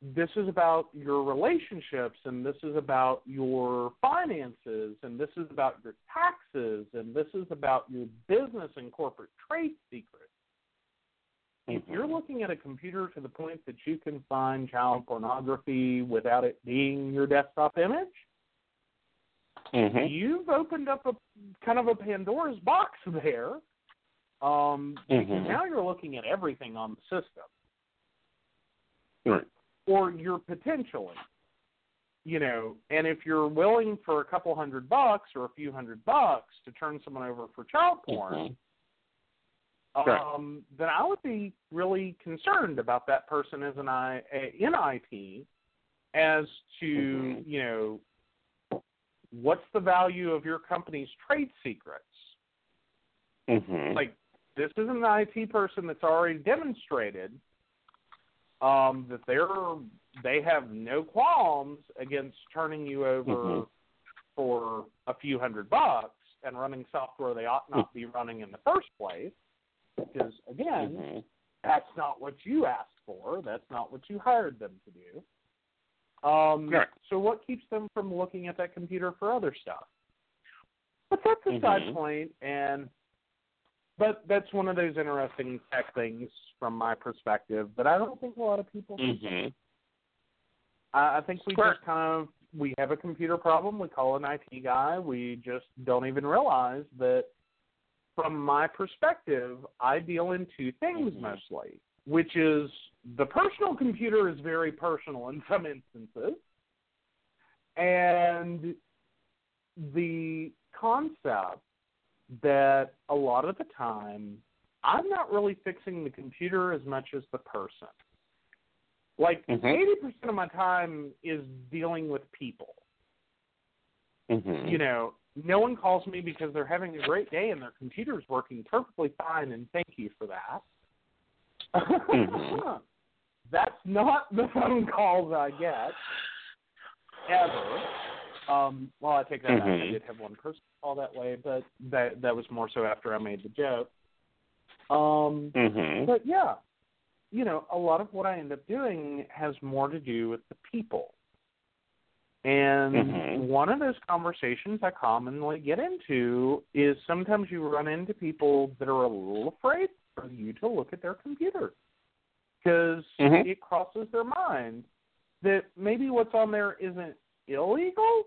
this is about your relationships and this is about your finances and this is about your taxes and this is about your business and corporate trade secrets. If you're looking at a computer to the point that you can find child pornography without it being your desktop image, Mhm. you've opened up a kind of a Pandora's box there. Um, Mhm. now you're looking at everything on the system. Right. or you're potentially you know and if you're willing for a couple hundred bucks or a few hundred bucks to turn someone over for child porn Mhm. Um then i would be really concerned about that person as an i in it as to Mhm. you know what's the value of your company's trade secrets Mhm. like this is an IT person that's already demonstrated um, that they're they have no qualms against turning you over Mhm. for a few hundred bucks and running software they ought not be running in the first place. Because again, Mhm. that's not what you asked for. That's not what you hired them to do. Um, Right. So what keeps them from looking at that computer for other stuff? But that's a side Mhm. point, and but that's one of those interesting tech things from my perspective. But I don't think a lot of people. Mhm. I, I think we just kind of we have a computer problem. We call an IT guy. We just don't even realize that. From my perspective, I deal in two things Mhm. mostly, which is the personal computer is very personal in some instances, and the concept that a lot of the time I'm not really fixing the computer as much as the person. Like Mhm. 80% of my time is dealing with people. Mhm. You know, no one calls me because they're having a great day and their computer's working perfectly fine, and thank you for that. Mhm. That's not the phone calls I get ever. Um, well, I take that back. I Mhm. did have one person call that way, but that that was more so after I made the joke. Um, Mhm. but yeah, you know, a lot of what I end up doing has more to do with the people. And Mhm. one of those conversations I commonly get into is sometimes you run into people that are a little afraid for you to look at their computer because Mhm. it crosses their mind that maybe what's on there isn't illegal,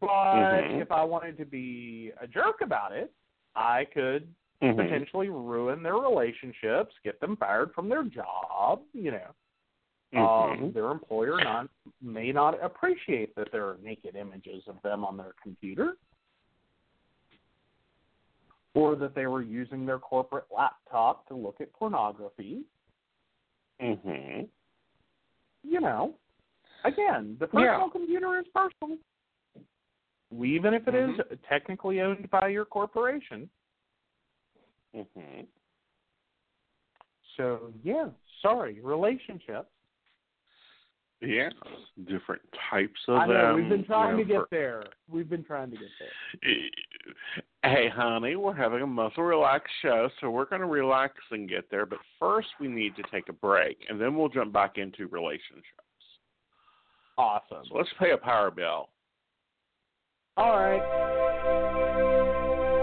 but Mhm. if I wanted to be a jerk about it, I could Mhm. potentially ruin their relationships, get them fired from their job, you know. Um, Mhm. their employer not may not appreciate that there are naked images of them on their computer. Or that they were using their corporate laptop to look at pornography. Mhm. You know. Again, the personal Yeah. computer is personal. Even if it is Mhm. technically owned by your corporation. Mhm. So yeah, sorry, relationships. Yeah, different types of I know them. we've been you trying know, to get for- there. We've been trying to get there. Eh, hey, honey, we're having a muscle relax show, so we're going to relax and get there. But first, we need to take a break, and then we'll jump back into relationships. Awesome. So let's pay a power bill. All right.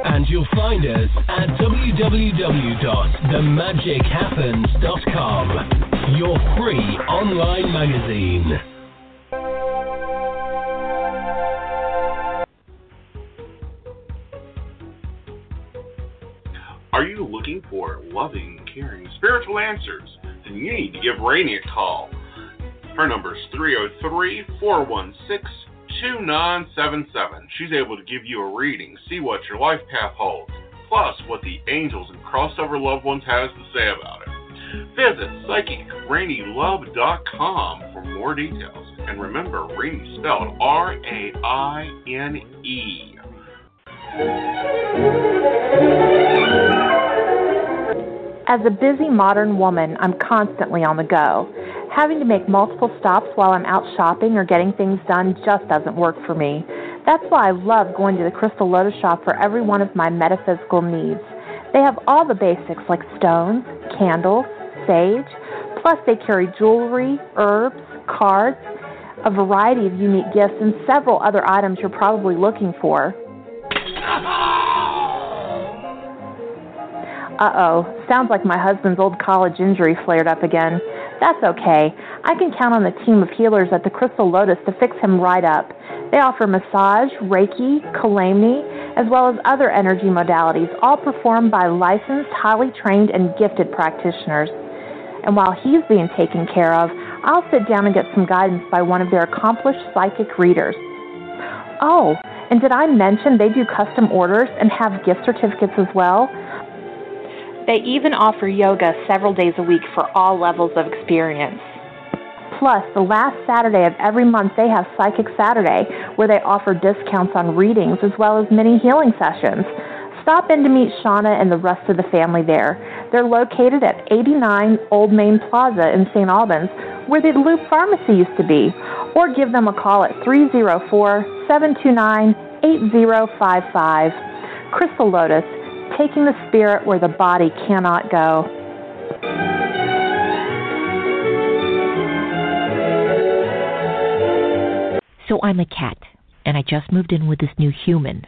And you'll find us at www.themagichappens.com, your free online magazine. Are you looking for loving, caring, spiritual answers? Then you need to give Rainey a call. Her number is 303 416 2977. She's able to give you a reading, see what your life path holds, plus what the angels and crossover loved ones has to say about it. Visit psychicrainylove.com for more details. And remember, Rainey spelled R A I N E. As a busy modern woman, I'm constantly on the go. Having to make multiple stops while I'm out shopping or getting things done just doesn't work for me. That's why I love going to the Crystal Lotus shop for every one of my metaphysical needs. They have all the basics like stones, candles, sage, plus they carry jewelry, herbs, cards, a variety of unique gifts, and several other items you're probably looking for. Uh oh, sounds like my husband's old college injury flared up again. That's okay. I can count on the team of healers at the Crystal Lotus to fix him right up. They offer massage, Reiki, Kalamni, as well as other energy modalities, all performed by licensed, highly trained, and gifted practitioners. And while he's being taken care of, I'll sit down and get some guidance by one of their accomplished psychic readers. Oh, and did I mention they do custom orders and have gift certificates as well? They even offer yoga several days a week for all levels of experience. Plus, the last Saturday of every month, they have Psychic Saturday, where they offer discounts on readings as well as mini healing sessions. Stop in to meet Shauna and the rest of the family there. They're located at 89 Old Main Plaza in St. Albans, where the Loop Pharmacy used to be, or give them a call at 304 729 8055. Crystal Lotus, taking the spirit where the body cannot go. So I'm a cat, and I just moved in with this new human,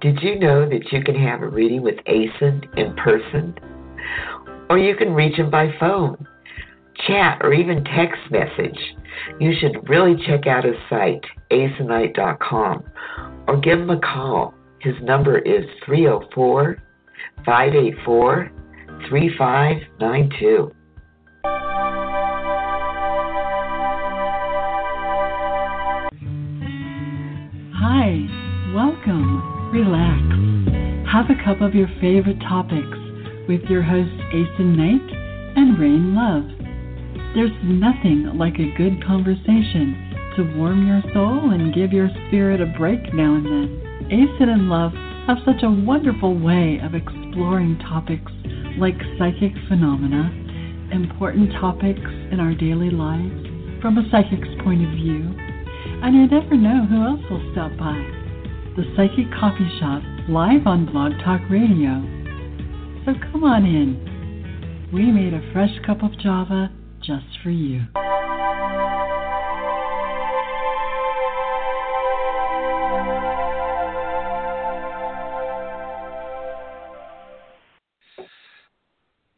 Did you know that you can have a reading with Aeson in person? Or you can reach him by phone, chat, or even text message. You should really check out his site, asenite.com, or give him a call. His number is 304 584 3592. Hi, welcome, relax, have a cup of your favorite topics with your hosts Aeson Knight and Rain Love. There's nothing like a good conversation to warm your soul and give your spirit a break now and then. Aeson and Love have such a wonderful way of exploring topics like psychic phenomena, important topics in our daily lives from a psychic's point of view, and you never know who else will stop by. The Psychic Coffee Shop, live on Blog Talk Radio. So come on in. We made a fresh cup of Java just for you.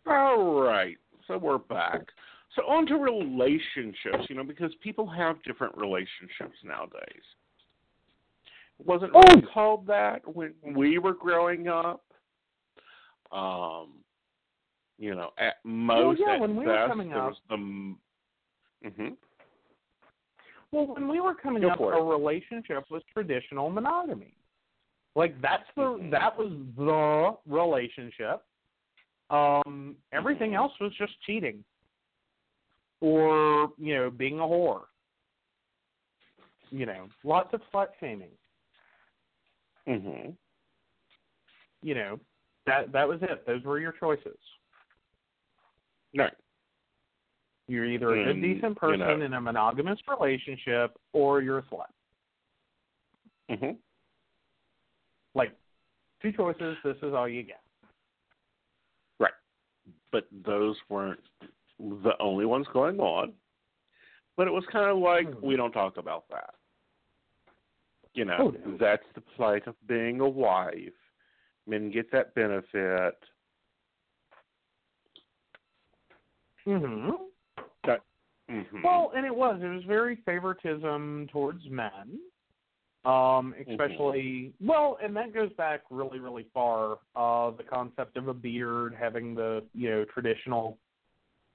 All right, so we're back. So on to relationships, you know, because people have different relationships nowadays. Wasn't really called that when we were growing up. Um, you know, at most, yeah, at when we were coming there up- was the. Mm-hmm. Well, when we were coming Go up, a relationship was traditional monogamy. Like that's the Mhm. that was the relationship. Um, everything Mhm. else was just cheating, or you know, being a whore. You know, lots of slut shaming. Mm-hmm. You know, that that was it. Those were your choices. Right. You're either a good, decent you person know. in a monogamous relationship, or you're a slut. Mm-hmm. Like two choices. This is all you get. Right. But those weren't the only ones going on. But it was kind of like Mhm. we don't talk about that. You know, Oh, no. that's the plight of being a wife. Men get that benefit. Mm-hmm. Mm-hmm. Well, and it was. It was very favoritism towards men. Um, especially well, and that goes back really, really far. Uh the concept of a beard, having the, you know, traditional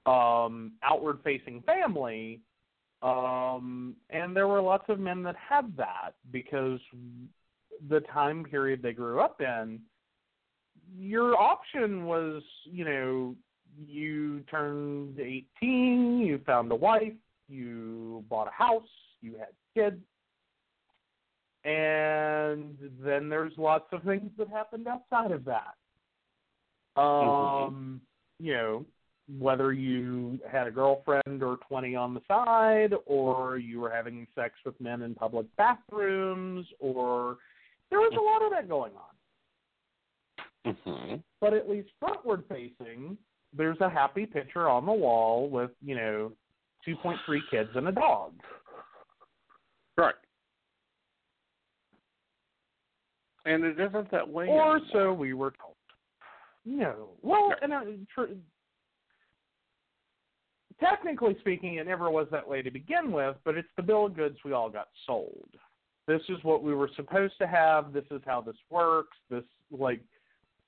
um outward facing family. Um and there were lots of men that had that because the time period they grew up in, your option was, you know, you turned 18, you found a wife, you bought a house, you had kids, and then there's lots of things that happened outside of that. Um, you know, whether you had a girlfriend or 20 on the side, or you were having sex with men in public bathrooms, or there was a lot of that going on Mm-hmm. but at least frontward facing, there's a happy picture on the wall with, you know, 2.3 kids and a dog. Right. And it isn't that way. Or anymore. so we were told. No. Well, Yeah. and uh, tr- technically speaking, it never was that way to begin with, but it's the bill of goods we all got sold. This is what we were supposed to have. This is how this works. This, like,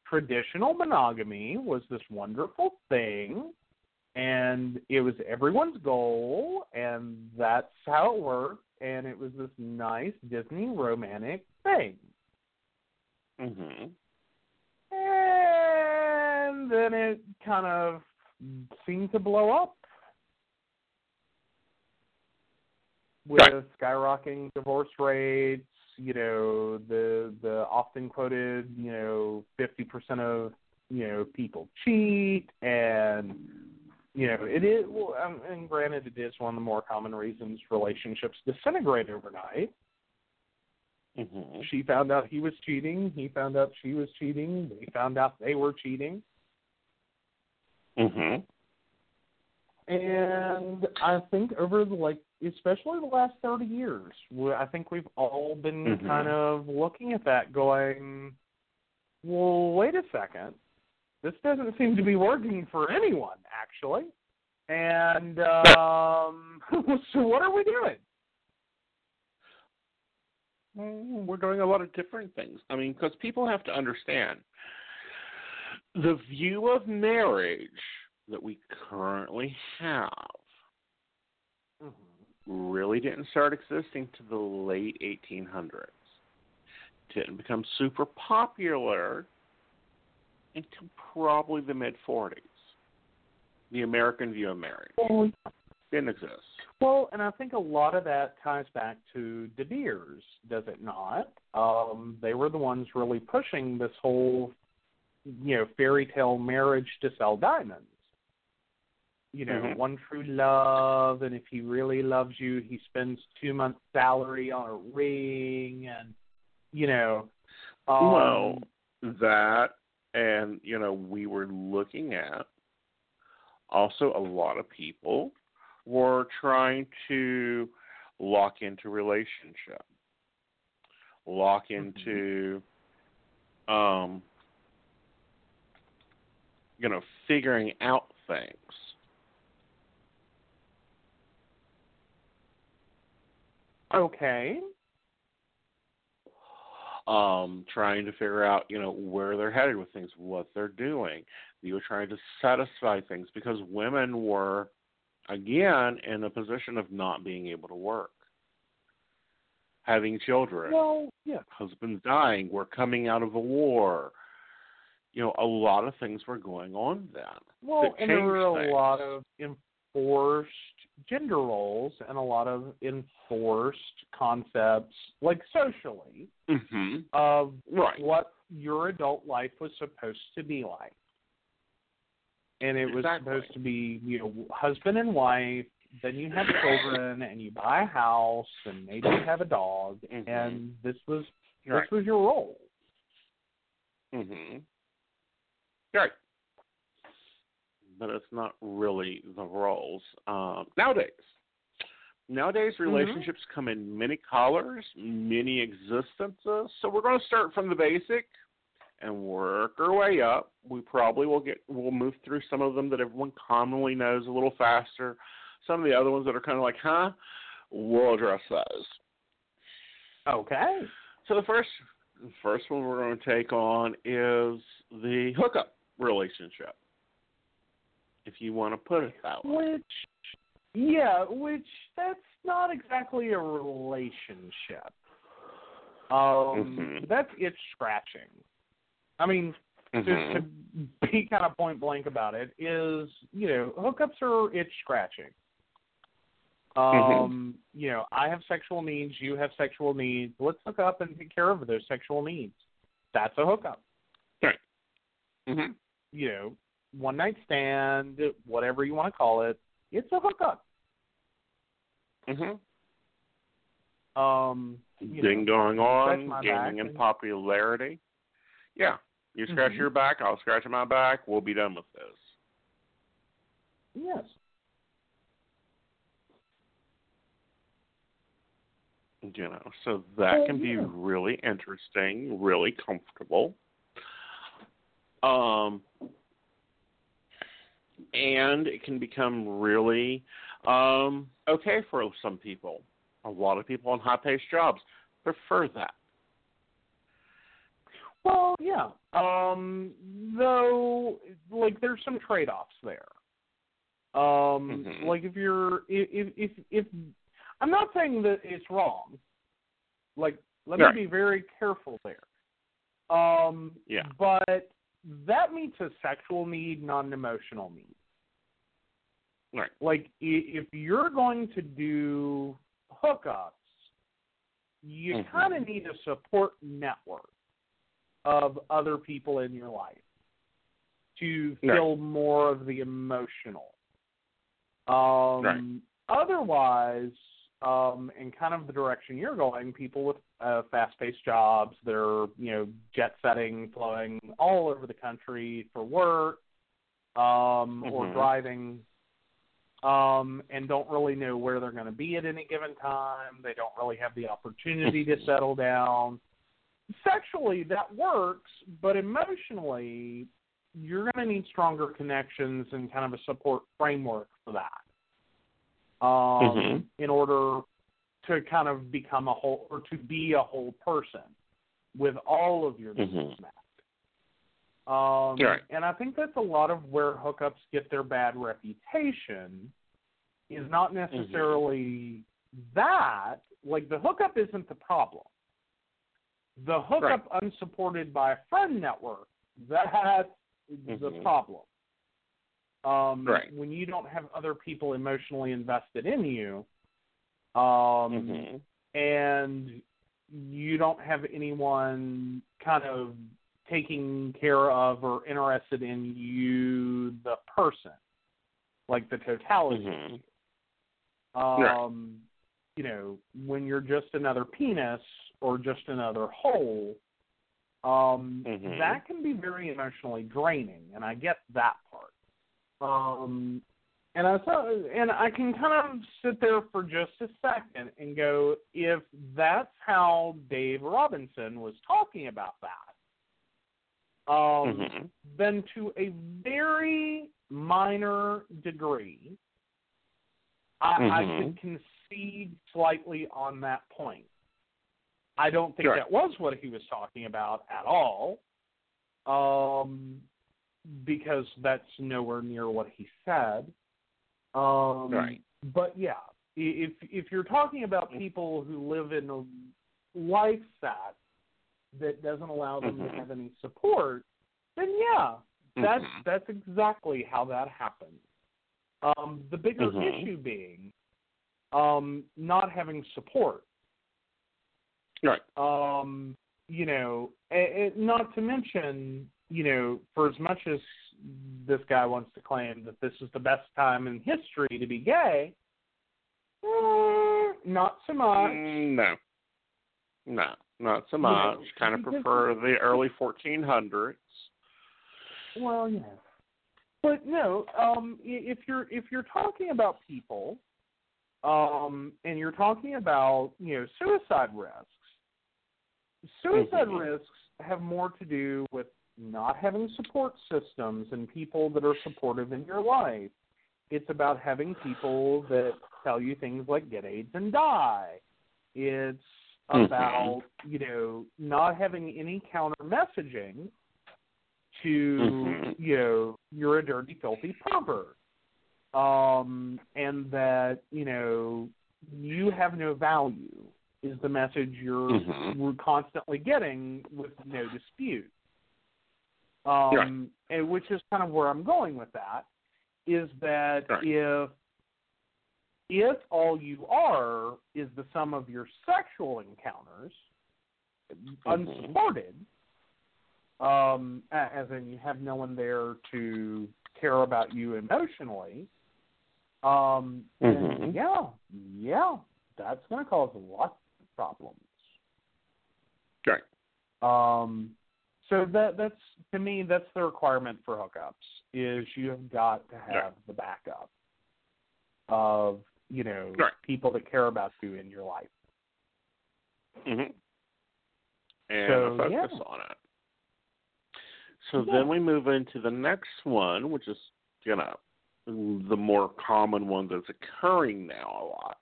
traditional monogamy was this wonderful thing, and it was everyone's goal, and that's how it worked, and it was this nice Disney romantic thing. Mm-hmm. And then it kind of seemed to blow up with Right. skyrocketing divorce rates. You know, the the often quoted, you know, fifty percent of you know people cheat, and you know, it is. Well, um, and granted, it is one of the more common reasons relationships disintegrate overnight. Mm-hmm. She found out he was cheating. He found out she was cheating. They found out they were cheating. Mm-hmm. And I think over the like, especially the last thirty years, I think we've all been Mhm. kind of looking at that, going, "Well, wait a second, this doesn't seem to be working for anyone, actually." And um, so, what are we doing? Mm, We're doing a lot of different things. I mean, because people have to understand the view of marriage that we currently have really didn't start existing to the late 1800s. Didn't become super popular until probably the mid 40s. The American view of marriage Well, didn't exist. Well, and I think a lot of that ties back to De Beers, does it not? Um, they were the ones really pushing this whole, you know, fairy tale marriage to sell diamonds. You know, Mhm. one true love, and if he really loves you, he spends two months' salary on a ring, and you know, um, well, that and you know we were looking at also a lot of people were trying to lock into relationship lock into um you know figuring out things okay, um, trying to figure out, you know, where they're headed with things, what they're doing. You were trying to satisfy things because women were, again, in a position of not being able to work, having children, well, yeah, husbands dying, we're coming out of a war. You know, a lot of things were going on then. Well, and there were a things. lot of enforced gender roles and a lot of enforced concepts, like socially, hmm of Right. what your adult life was supposed to be like. And it was Exactly. supposed to be, you know, husband and wife, then you have children and you buy a house and maybe you have a dog Mhm. and this was Right. this was your role. hmm Right. But it's not really the roles. Um, nowadays. Nowadays, relationships come in many colors, many existences. So we're going to start from the basic and work our way up. We probably will get we'll move through some of them that everyone commonly knows a little faster. Some of the other ones that are kind of like, huh? We'll address those. Okay. So the first the first one we're going to take on is the hookup relationship. If you want to put it that way. Which, yeah, which that's not exactly a relationship. Um, Mhm. that's itch scratching. I mean, Mhm. to be kind of point blank about it, is you know hookups are itch scratching. Um, you know, I have sexual needs, you have sexual needs. Let's hook up and take care of those sexual needs. That's a hookup. Right. Mhm. You know, one night stand, whatever you want to call it, it's a hookup. Mhm. Um, you Ding know, dong scratch on, my gaining in and- popularity. Yeah. You scratch Mhm. your back, I'll scratch my back, we'll be done with this. Yes. You know, so that Well, can be really interesting, really comfortable. Um and it can become really um okay for some people. A lot of people in high paced jobs prefer that. Well, yeah. Um, though, like, there's some trade-offs there. Um, Mhm. like if you're if if if I'm not saying that it's wrong. Like, let Right. me be very careful there. Um, Yeah. But that meets a sexual need, not an emotional need. Right. Like, if you're going to do hookups, you Mhm. kind of need a support network of other people in your life to Right. feel more of the emotional. Um, Right. Otherwise, um, in kind of the direction you're going, people with uh, fast-paced jobs, they're you know jet setting, flying all over the country for work, um, or Mhm. driving, um, and don't really know where they're going to be at any given time. They don't really have the opportunity to settle down. Sexually, that works, but emotionally, you're going to need stronger connections and kind of a support framework for that um, Mhm. in order to kind of become a whole or to be a whole person with all of your Mhm. met. Um, Right. And I think that's a lot of where hookups get their bad reputation is not necessarily that. Like the hookup isn't the problem. The hookup unsupported by a friend network, that's the Mhm. problem. Um, Right. When you don't have other people emotionally invested in you, um, Mhm. and you don't have anyone kind of taking care of or interested in you, the person, like the totality. Mhm. Um, Right. You know, when you're just another penis or just another hole, um, Mhm. that can be very emotionally draining, and I get that part. Um, and I saw, and I can kind of sit there for just a second and go, if that's how Dave Robinson was talking about that, um, Mhm. then to a very minor degree, I, I Mhm. could concede slightly on that point. I don't think Right. that was what he was talking about at all, um, because that's nowhere near what he said. Um, Right. But yeah, if if you're talking about people who live in a life that that doesn't allow them Mhm. to have any support, then yeah, that's Mhm. that's exactly how that happens. Um, the bigger Mhm. issue being um, not having support. Right. Um, you know, a- a- not to mention, you know, for as much as this guy wants to claim that this is the best time in history to be gay, mm, not so much. Mm, No. No, not so much. know, kind of prefer the early 1400s. Well, yeah. But no, um, if you're if you're talking about people, um, and you're talking about you know suicide risks, suicide Mhm. risks have more to do with not having support systems and people that are supportive in your life. It's about having people that tell you things like get AIDS and die. It's Mhm. about you know not having any counter messaging to Mhm. you know you're a dirty filthy pervert um and that you know you have no value is the message you're Mhm. we're constantly getting with no dispute um Right. and which is kind of where i'm going with that is that Right. if if all you are is the sum of your sexual encounters Mhm. unsupported um, as in you have no one there to care about you emotionally, um, Mhm. yeah, yeah, that's going to cause lots of problems. Right. Um, so that that's to me that's the requirement for hookups is you have got to have Right. the backup of you know Right. people that care about you in your life. hmm And So, focus yeah. on it. So Yeah. then we move into the next one, which is, you know, the more common one that's occurring now a lot,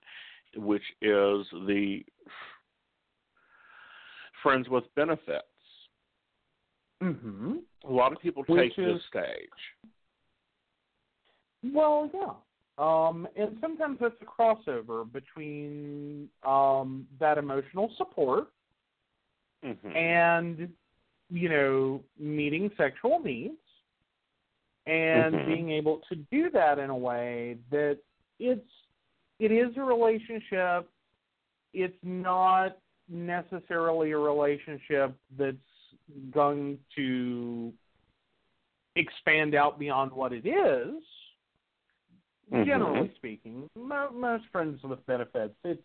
which is the friends with benefits. Mm-hmm. A lot of people take this stage. Well, yeah. Um, and sometimes it's a crossover between um, that emotional support hmm and, you know, meeting sexual needs and Mhm. being able to do that in a way that it's it is a relationship. It's not necessarily a relationship that's going to expand out beyond what it is Mhm. generally speaking, mo- most friends with benefits, it's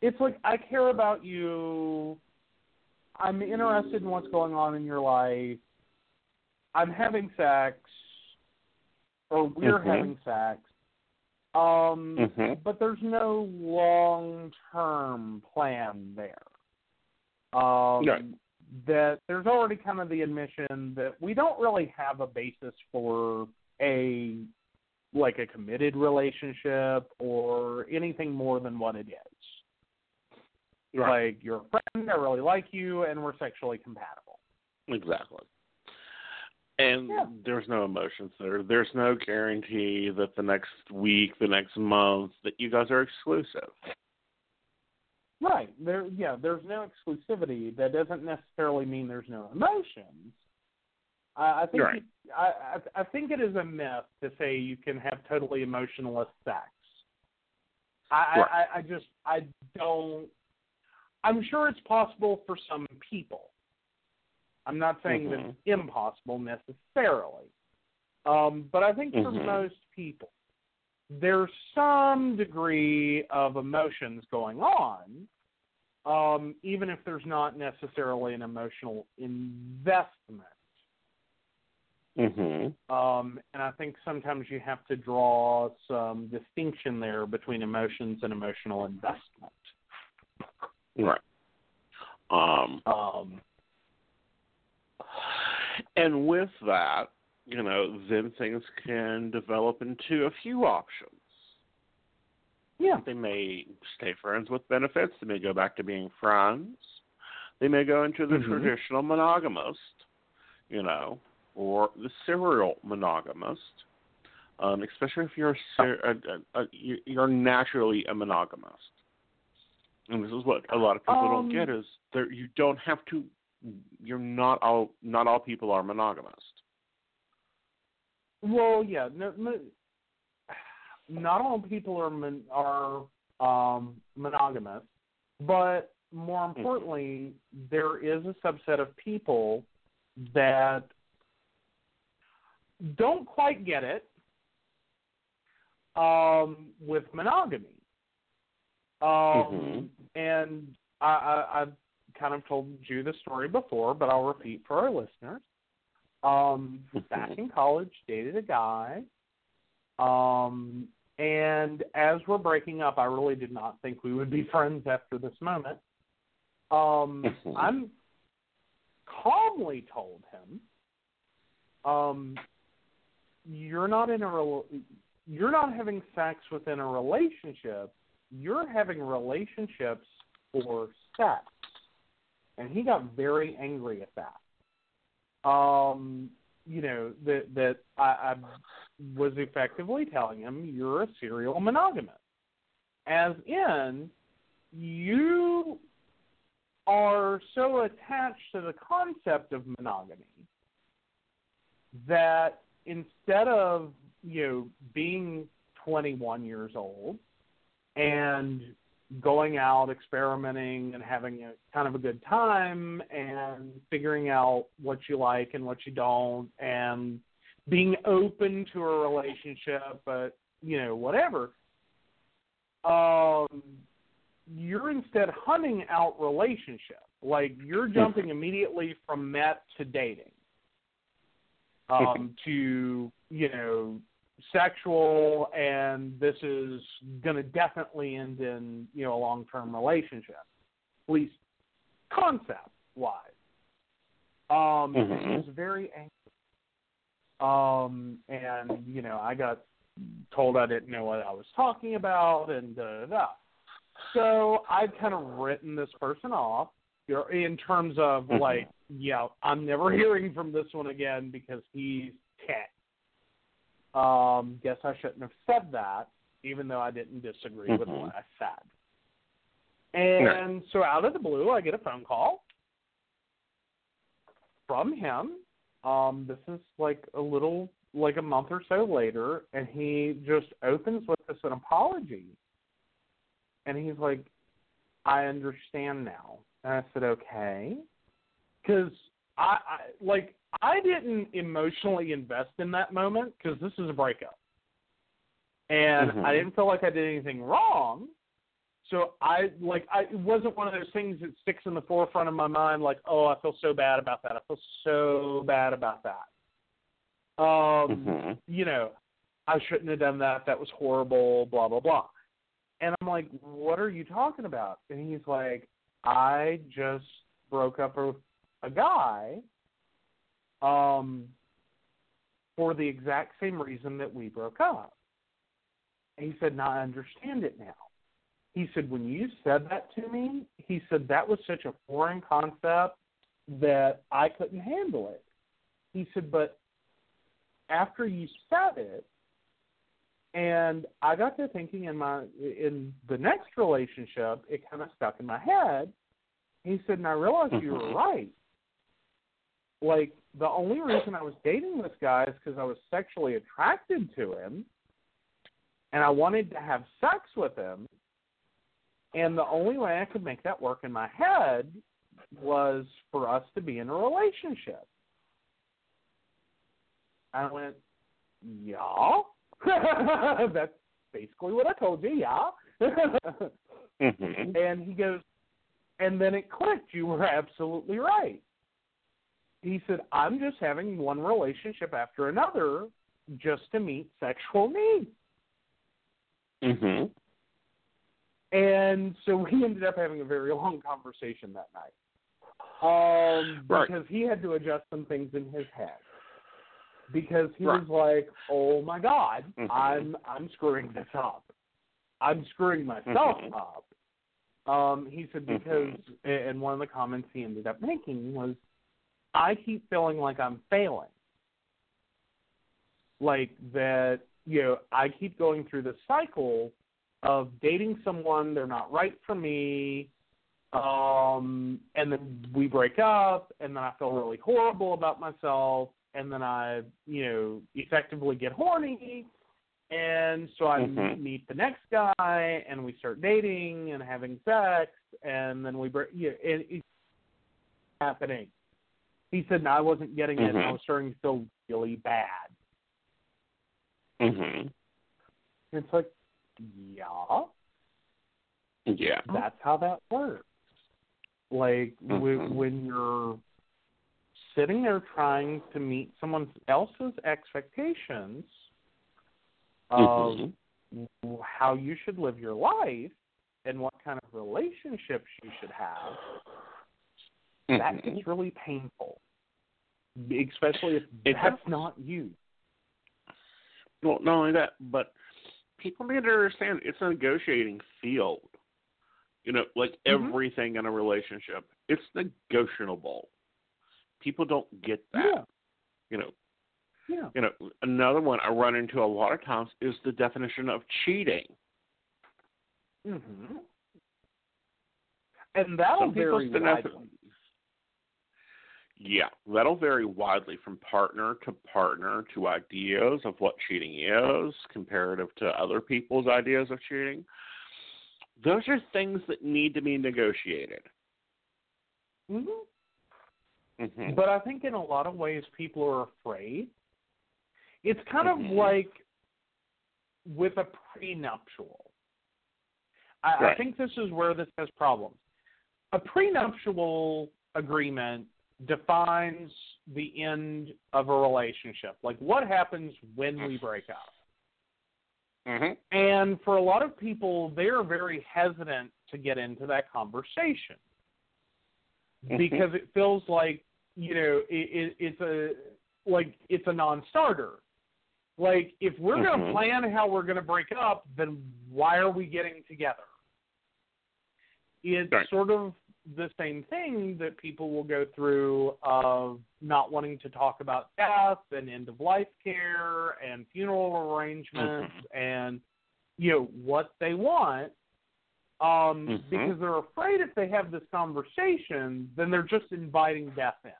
it's like I care about you. I'm interested in what's going on in your life. I'm having sex, or we're Mhm. having sex. Um, Mhm. but there's no long term plan there. Um, Right. That there's already kind of the admission that we don't really have a basis for a like a committed relationship or anything more than what it is. Right. Like you're a friend, I really like you, and we're sexually compatible. Exactly. And Yeah. there's no emotions there. There's no guarantee that the next week, the next month, that you guys are exclusive. Right. There yeah, there's no exclusivity. That doesn't necessarily mean there's no emotions. I, I think Right. you- I, I I think it is a myth to say you can have totally emotionless sex. I, Right. I, I just I don't I'm sure it's possible for some people. I'm not saying that Mhm. it's impossible necessarily. Um, but I think for Mhm. most people, there's some degree of emotions going on, um, even if there's not necessarily an emotional investment. Mhm. Um, and I think sometimes you have to draw some distinction there between emotions and emotional investment. Right. Um Um, and with that, you know, then things can develop into a few options. yeah, They may stay friends with benefits. They may go back to being friends. They may go into the Mhm. traditional monogamist, you know, or the serial monogamist. Um, especially if you're a, ser- a, a, a, you- you're naturally a monogamist. And this is what a lot of people Um, don't get is there you don't have to. You're not all not all people are monogamist. Well, yeah, no, no, not all people are mon, are um, monogamous, but more importantly, there is a subset of people that don't quite get it um, with monogamy. Um, And I, I, I've kind of told you the story before, but I'll repeat for our listeners. Um, back in college, dated a guy. Um, and as we're breaking up, I really did not think we would be friends after this moment. Um. I'm calmly told him, um, you're not in a rel- you're not having sex within a relationship. You're having relationships for sex, and he got very angry at that um, you know, that that I, I was effectively telling him you're a serial monogamist. As in, you are so attached to the concept of monogamy that instead of, you know, being 21 years old and going out experimenting and having a kind of a good time and figuring out what you like and what you don't and being open to a relationship but you know whatever. Um you're instead hunting out relationship like you're jumping immediately from met to dating. Um to you know sexual and this is going to definitely end in you know a long term relationship at least concept wise um he was very angry. Um and you know i got told i didn't know what i was talking about and da da da. So i'd kind of written this person off in terms of Mhm. like yeah i'm never hearing from this one again because he's cat um, guess I shouldn't have said that, even though I didn't disagree with Mhm. what I said. And so out of the blue, I get a phone call from him. Um, this is like a little, like a month or so later, and he just opens with this an apology. And he's like, I understand now. And I said, okay. Because I, I, like, I didn't emotionally invest in that moment because this is a breakup. and Mhm. I didn't feel like I did anything wrong. So I like I it wasn't one of those things that sticks in the forefront of my mind like, oh, I feel so bad about that. I feel so bad about that. Um, Mhm. you know, I shouldn't have done that. That was horrible, blah blah blah. And I'm like, what are you talking about? And he's like, I just broke up with a guy um for the exact same reason that we broke up. And he said, Now I understand it now. He said, When you said that to me, he said that was such a foreign concept that I couldn't handle it. He said, But after you said it, and I got to thinking in my in the next relationship, it kind of stuck in my head. He said, and I realized you were Mhm. right. Like the only reason I was dating this guy is because I was sexually attracted to him, and I wanted to have sex with him. And the only way I could make that work in my head was for us to be in a relationship. I went, yeah. That's basically what I told you, yeah. Mhm. and he goes, and then it clicked. You were absolutely right. He said, I'm just having one relationship after another just to meet sexual needs. Mhm. And so we ended up having a very long conversation that night. Um, Right. because he had to adjust some things in his head. Because he Right. was like, "Oh my God, Mhm. I'm I'm screwing this up. I'm screwing myself Mhm. up." Um, he said because, Mhm. and one of the comments he ended up making was, "I keep feeling like I'm failing. Like that, you know, I keep going through the cycle of dating someone, they're not right for me, um, and then we break up, and then I feel really horrible about myself, and then I, you know, effectively get horny, and so I Mhm. meet the next guy, and we start dating and having sex, and then we break. Yeah, it, it's happening. He said, "No, I wasn't getting it, and I was starting to feel really bad." Mhm. It's like, yeah, Yeah. that's how that works. Like when Mhm. when you're sitting there trying to meet someone else's expectations of Mhm. how you should live your life and what kind of relationships you should have, that Mhm. gets really painful. Especially if It that's does. not you. Well, not only that, but people need to understand it's a negotiating field. You know, like Mhm. everything in a relationship, it's negotiable. People don't get that. Yeah. You know, Yeah. you know, another one I run into a lot of times is the definition of cheating. hmm And that'll Some vary widely. Yeah, that'll vary widely from partner to partner to ideas of what cheating is comparative to other people's ideas of cheating. Those are things that need to be negotiated. hmm hmm But I think in a lot of ways people are afraid. It's kind of Mhm. like with a prenuptial. I, I think this is where this has problems. A prenuptial agreement defines the end of a relationship. Like what happens when we break up. hmm And for a lot of people, they're very hesitant to get into that conversation Mhm. because it feels like you know it, it, it's a like it's a non-starter. Like if we're going to plan how we're going to break up, then why are we getting together? It's Right. sort of the same thing that people will go through of not wanting to talk about death and end of life care and funeral arrangements Mhm. and you know what they want um Mhm. because they're afraid if they have this conversation then they're just inviting death in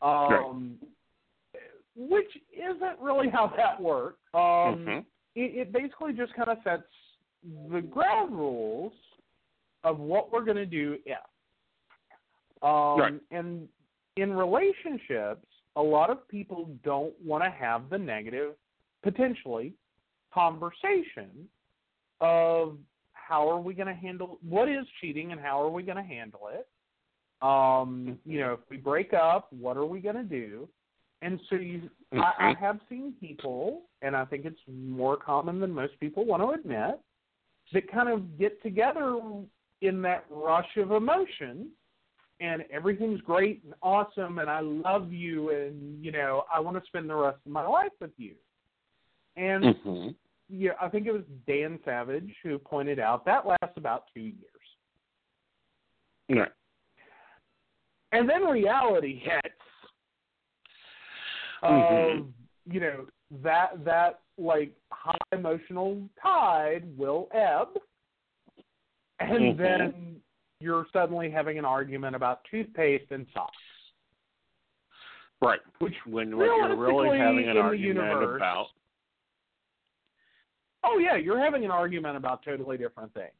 um which isn't really how that works um Mhm. it, it basically just kind of sets the ground rules of what we're going to do if. Um, Right. And in relationships, a lot of people don't want to have the negative, potentially, conversation of how are we going to handle what is cheating and how are we going to handle it um you know if we break up what are we going to do and so you I, I Mm-hmm. have seen people and i think it's more common than most people want to admit that kind of get together in that rush of emotion and everything's great and awesome and i love you and you know i want to spend the rest of my life with you and hmm yeah, I think it was Dan Savage who pointed out that lasts about two years. Right. And then reality hits of Mhm. you know, that that like high emotional tide will ebb and Mhm. then you're suddenly having an argument about toothpaste and socks. Right. Which when you're really having an argument universe- about Oh yeah, you're having an argument about totally different things.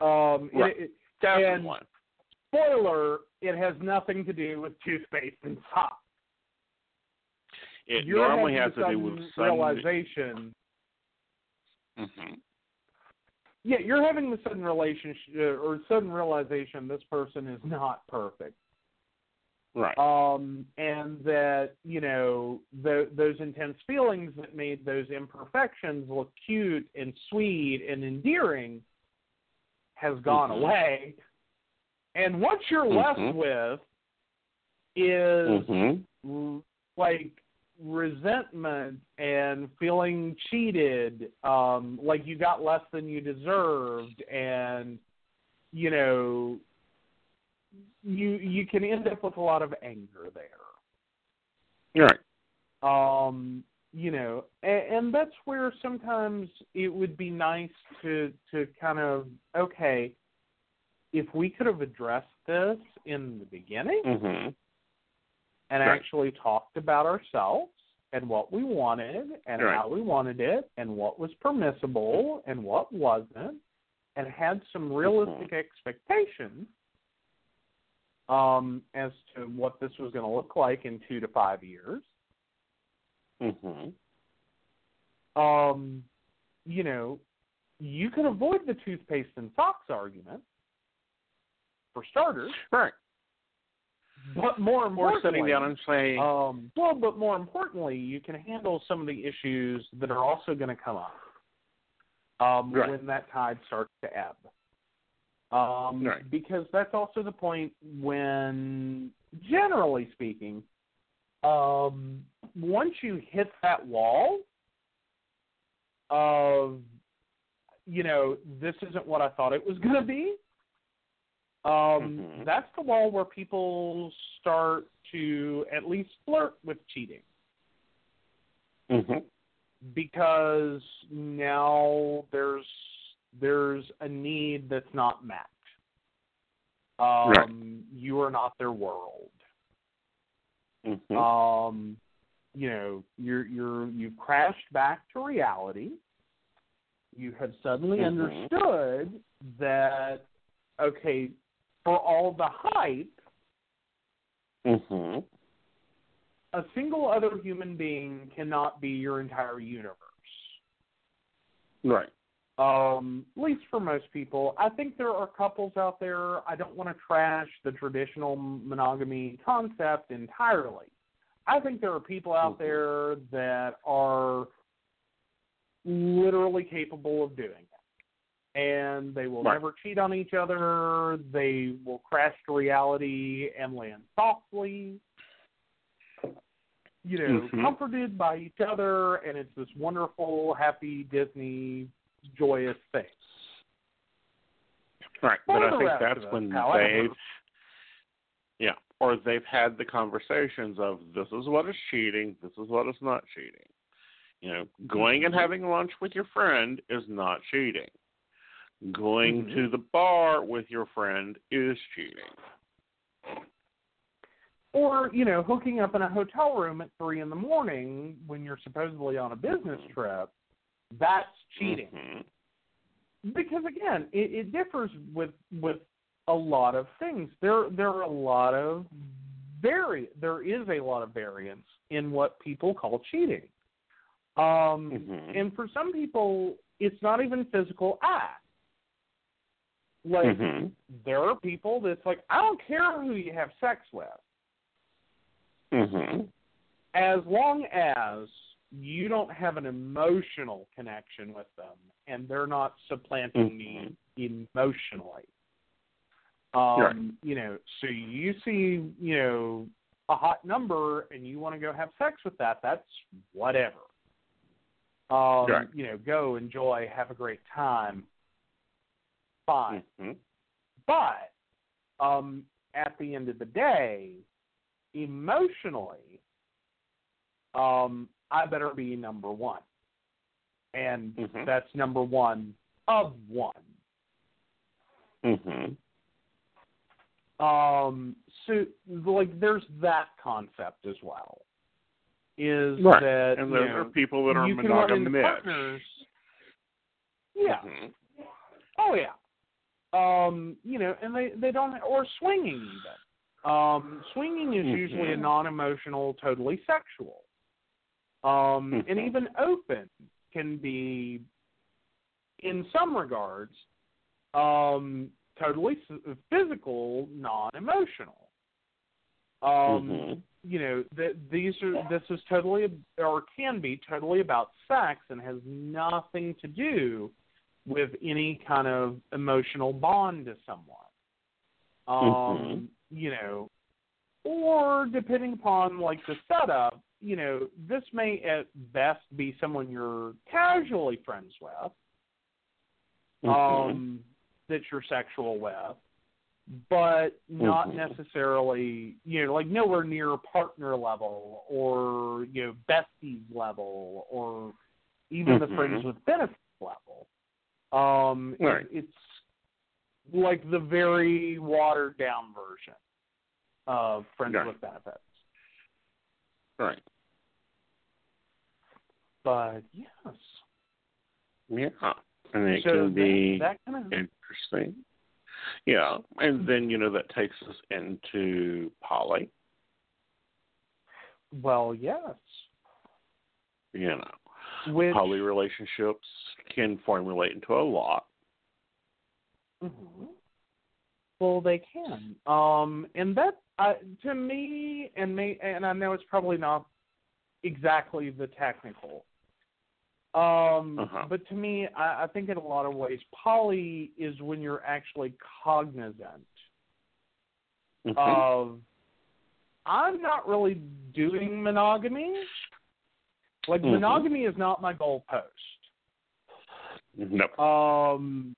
Um, Right. it, definitely. and spoiler, it has nothing to do with toothpaste and socks. it You're normally has to do with some realization. hmm Yeah, you're having the sudden relationship or sudden realization this person is not perfect. Right. um, and that you know the, those intense feelings that made those imperfections look cute and sweet and endearing has gone Mhm. away, and what you're left Mhm. with is hmm like resentment and feeling cheated, um, like you got less than you deserved, and you know you you can end up with a lot of anger there. Right. Um, you know, and, and that's where sometimes it would be nice to to kind of okay, if we could have addressed this in the beginning hmm and Right. actually talked about ourselves and what we wanted and Right. how we wanted it and what was permissible and what wasn't and had some realistic expectations um, as to what this was going to look like in two to five years. hmm Um, you know, you can avoid the toothpaste and socks argument for starters, Right. But more Or importantly, sitting down and saying, Um, well, but more importantly, you can handle some of the issues that are also going to come up um, Right. when that tide starts to ebb. Um, Right. Because that's also the point when, generally speaking, um, once you hit that wall of, you know, this isn't what I thought it was going to be, um, Mhm. that's the wall where people start to at least flirt with cheating hmm because now there's there's a need that's not met. Um, Right. You are not their world. hmm Um, you know, you're you're you've crashed back to reality. You have suddenly Mhm. understood that okay, for all the hype, hmm a single other human being cannot be your entire universe. Right. Um, at least for most people. I think there are couples out there. I don't want to trash the traditional monogamy concept entirely. I think there are people out Mhm. there that are literally capable of doing. And they will Right. never cheat on each other. They will crash to reality and land softly. You know, Mhm. comforted by each other, and it's this wonderful, happy Disney, joyous thing. Right. For But I think that's when however- they've yeah, or they've had the conversations of this is what is cheating, this is what is not cheating. You know, going and Mhm. having lunch with your friend is not cheating. Going Mhm. to the bar with your friend is cheating. Or, you know, hooking up in a hotel room at three in the morning when you're supposedly on a business Mhm. trip, that's cheating. Mhm. Because again, it, it differs with with a lot of things. There there are a lot of vari there is a lot of variance in what people call cheating. Um, Mhm. And for some people, it's not even physical act. Like Mhm. there are people that's like, I don't care who you have sex with, Mhm. as long as you don't have an emotional connection with them and they're not supplanting Mhm. you emotionally. Um, Right. you know, so you see, you know, a hot number and you want to go have sex with that, that's whatever. Um, Right. you know, go enjoy, have a great time. Fine. Mhm. But um, at the end of the day, emotionally, um, I better be number one. And Mhm. that's number one of one. Mhm. Um, so like there's that concept as well. Is Right. that And you there know, are people that are you can run into monogamous. Yeah. Mhm. Oh yeah. Um, you know, and they they don't or swinging even. Um, swinging is usually a non-emotional, totally sexual. Um, and Mhm. even open can be, in some regards, um, totally physical, non-emotional. Um, Mhm. you know, th- these are this is totally or can be totally about sex and has nothing to do with any kind of emotional bond to someone. Um, Mhm. you know, or depending upon like the setup, you know, this may at best be someone you're casually friends with, Mhm. um, that you're sexual with, but not Mhm. necessarily, you know, like nowhere near partner level or you know besties level or even the friends with benefits level. Um, it- it's like the very watered down version of friends Right. with benefits. Right. But yes, Yeah. And it so can be that, that kind of interesting. Yeah. And then, you know, that takes us into poly. well, yes. you know. Which Poly relationships can formulate into a lot. Mhm. Well, they can. Um, and that uh, to me, and me, and I know it's probably not exactly the technical. Um, Uh-huh. but to me, I, I think in a lot of ways, poly is when you're actually cognizant Mhm. of I'm not really doing monogamy. Like Mhm. monogamy is not my goalpost. no. Um,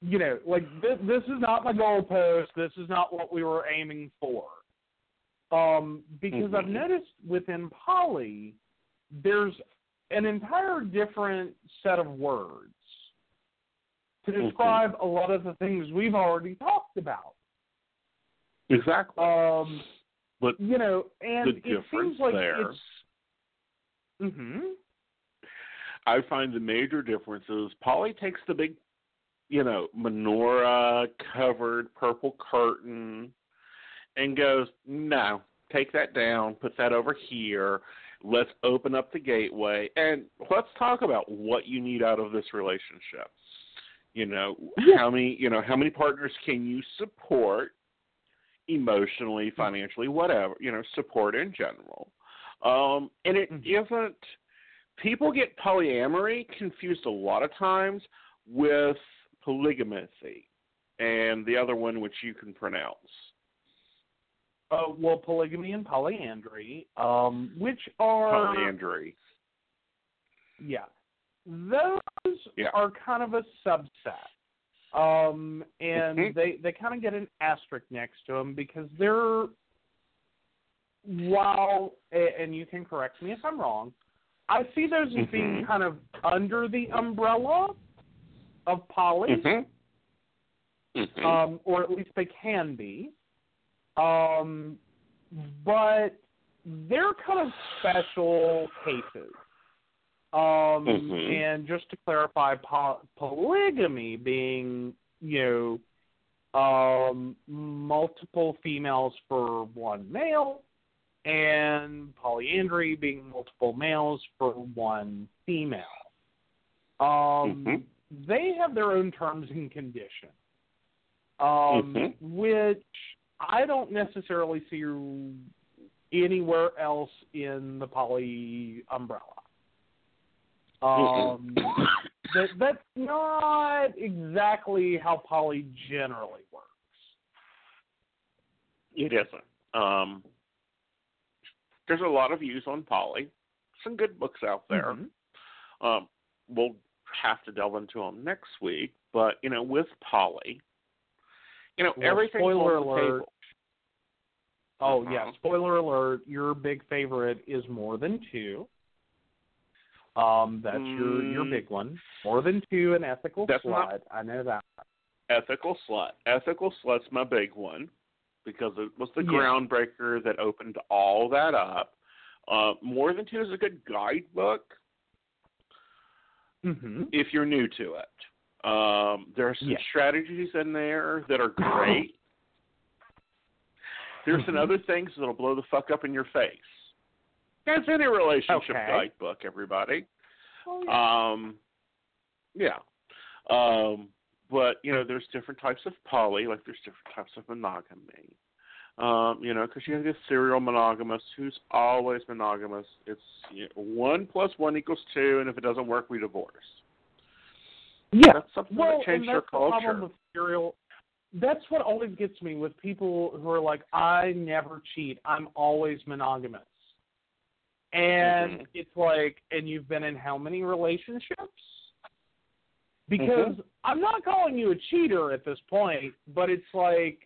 you know, like this, this is not my goalpost. This is not what we were aiming for. Um, because I've Mhm. noticed within poly, there's an entire different set of words to Mhm. describe a lot of the things we've already talked about. Exactly. Um, but you know, and the it difference seems like there- it's. Hmm I find the major difference is poly takes the big, you know, menorah covered purple curtain and goes, no, take that down, put that over here. Let's open up the gateway and let's talk about what you need out of this relationship. You know, how many, you know, how many partners can you support emotionally, financially, whatever, you know, support in general. Um, and it isn't people get polyamory confused a lot of times with polygamy and the other one which you can pronounce. Uh, well, polygamy and polyandry, um, which are Polyandry. Yeah. Those Yeah. are kind of a subset. Um, and Mhm. they, they kind of get an asterisk next to them because they're, while, and you can correct me if I'm wrong, I see those as being Mhm. kind of under the umbrella of poly, Mhm. Mhm. um, or at least they can be. Um, but they're kind of special cases. Um, Mhm. And just to clarify, po- polygamy being, you know, um, multiple females for one male, and polyandry being multiple males for one female. Um, Mhm. They have their own terms and conditions, um, Mhm. which I don't necessarily see anywhere else in the poly umbrella. Um, that that's not exactly how poly generally works. It isn't. Um, there's a lot of views on poly. Some good books out there. Mhm. Um, we'll have to delve into them next week. But you know, with poly, you know, Well, everything's spoiler alert. Oh Uh-huh. yeah, spoiler alert! Your big favorite is more than two. Um, that's your your Mm. big one. More than two, an ethical That's slut. not- I know that. Ethical slut. Ethical slut's my big one because it was the Yeah. groundbreaker that opened all that up. Uh, More than two is a good guidebook Mm-hmm. if you're new to it. Um, there are some Yeah. strategies in there that are great. There's some Mhm. other things that'll blow the fuck up in your face. That's any relationship Okay. guidebook, everybody. Oh, yeah. Um, yeah. Um, but you know, there's different types of poly, like there's different types of monogamy. Um, you know, because you have this serial monogamous who's always monogamous. It's you know, one plus one equals two, and if it doesn't work, we divorce. yeah. That's something Well, that changed and our that's the problem culture. with serial. That's what always gets me with people who are like, "I never cheat. I'm always monogamous," and Mhm. it's like, and you've been in how many relationships? Because Mm-hmm. I'm not calling you a cheater at this point, but it's like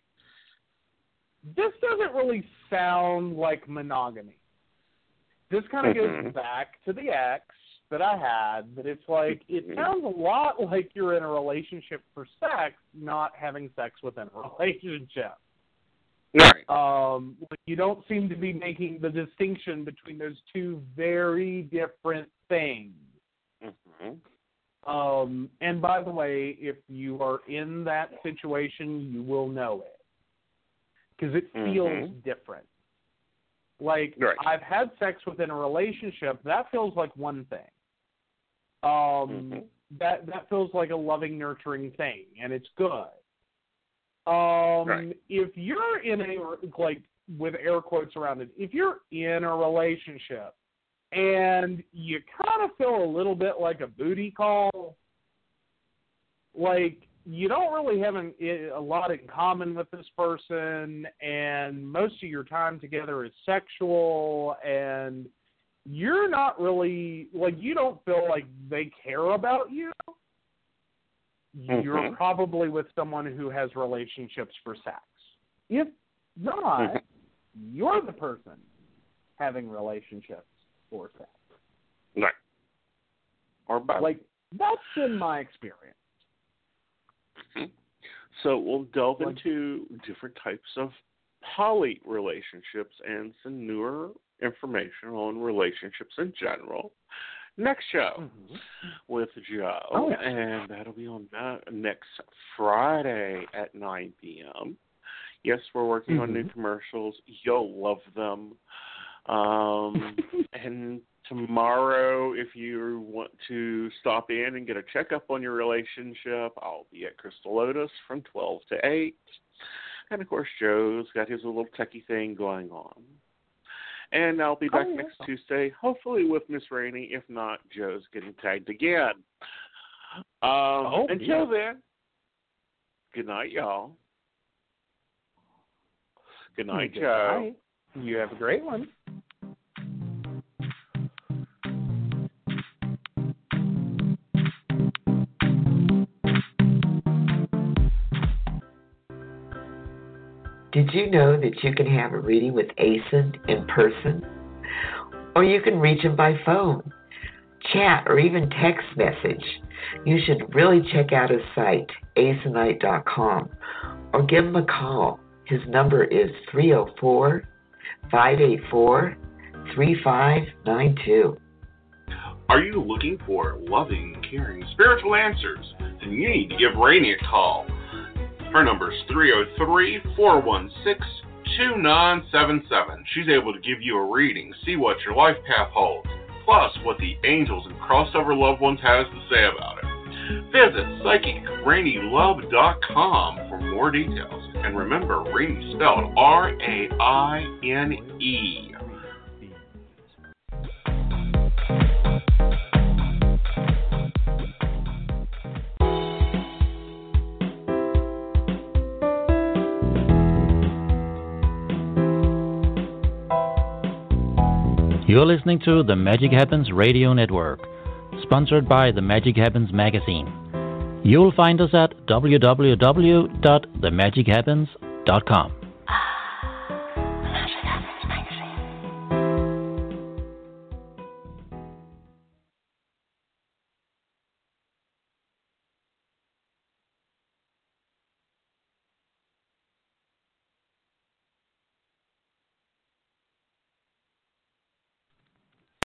this doesn't really sound like monogamy. This kind of goes back to the ex that I had, but it's like it Mhm. sounds a lot like you're in a relationship for sex, not having sex within a relationship. Right. Um, like you don't seem to be making the distinction between those two very different things. hmm Um, and by the way, if you are in that situation, you will know it because it feels Mhm. different. Like Right. I've had sex within a relationship, that feels like one thing. Um, Mhm. that that feels like a loving, nurturing thing, and it's good. Um, Right. if you're in a like with air quotes around it, if you're in a relationship and you kind of feel a little bit like a booty call, like you don't really have an, a lot in common with this person, and most of your time together is sexual, and you're not really like you don't feel like they care about you. You're Mhm. probably with someone who has relationships for sex. If not, Mhm. you're the person having relationships Right. Or both. Like that's been my experience. Mhm. So we'll delve into different types of poly relationships and some newer information on relationships in general. Next show with Joe, Oh, yeah. and that'll be on uh, next Friday at 9 p.m. Yes, we're working on new Mhm. commercials. You'll love them. Um, and tomorrow, if you want to stop in and get a checkup on your relationship, I'll be at Crystal Lotus from 12 to 8. And of course, Joe's got his little techie thing going on. And I'll be back Oh, yeah. next Tuesday, hopefully with Miss Rainey. If not, Joe's getting tagged again. Um, Oh, until yeah. then, good night, y'all. Good night, Good Joe. night. You have a great one. Did you know that you can have a reading with Aeson in person? Or you can reach him by phone, chat, or even text message. You should really check out his site, asinite.com, or give him a call. His number is 304 584 3592. Are you looking for loving, caring, spiritual answers? Then you need to give Rainey a call. Her number is 303 416 2977. She's able to give you a reading, see what your life path holds, plus what the angels and crossover loved ones has to say about it. Visit PsychicRainieLove.com for more details. And remember, Rainy spelled R A I N E. You're listening to the Magic Happens Radio Network, sponsored by the Magic Happens magazine. You'll find us at www.themagichappens.com.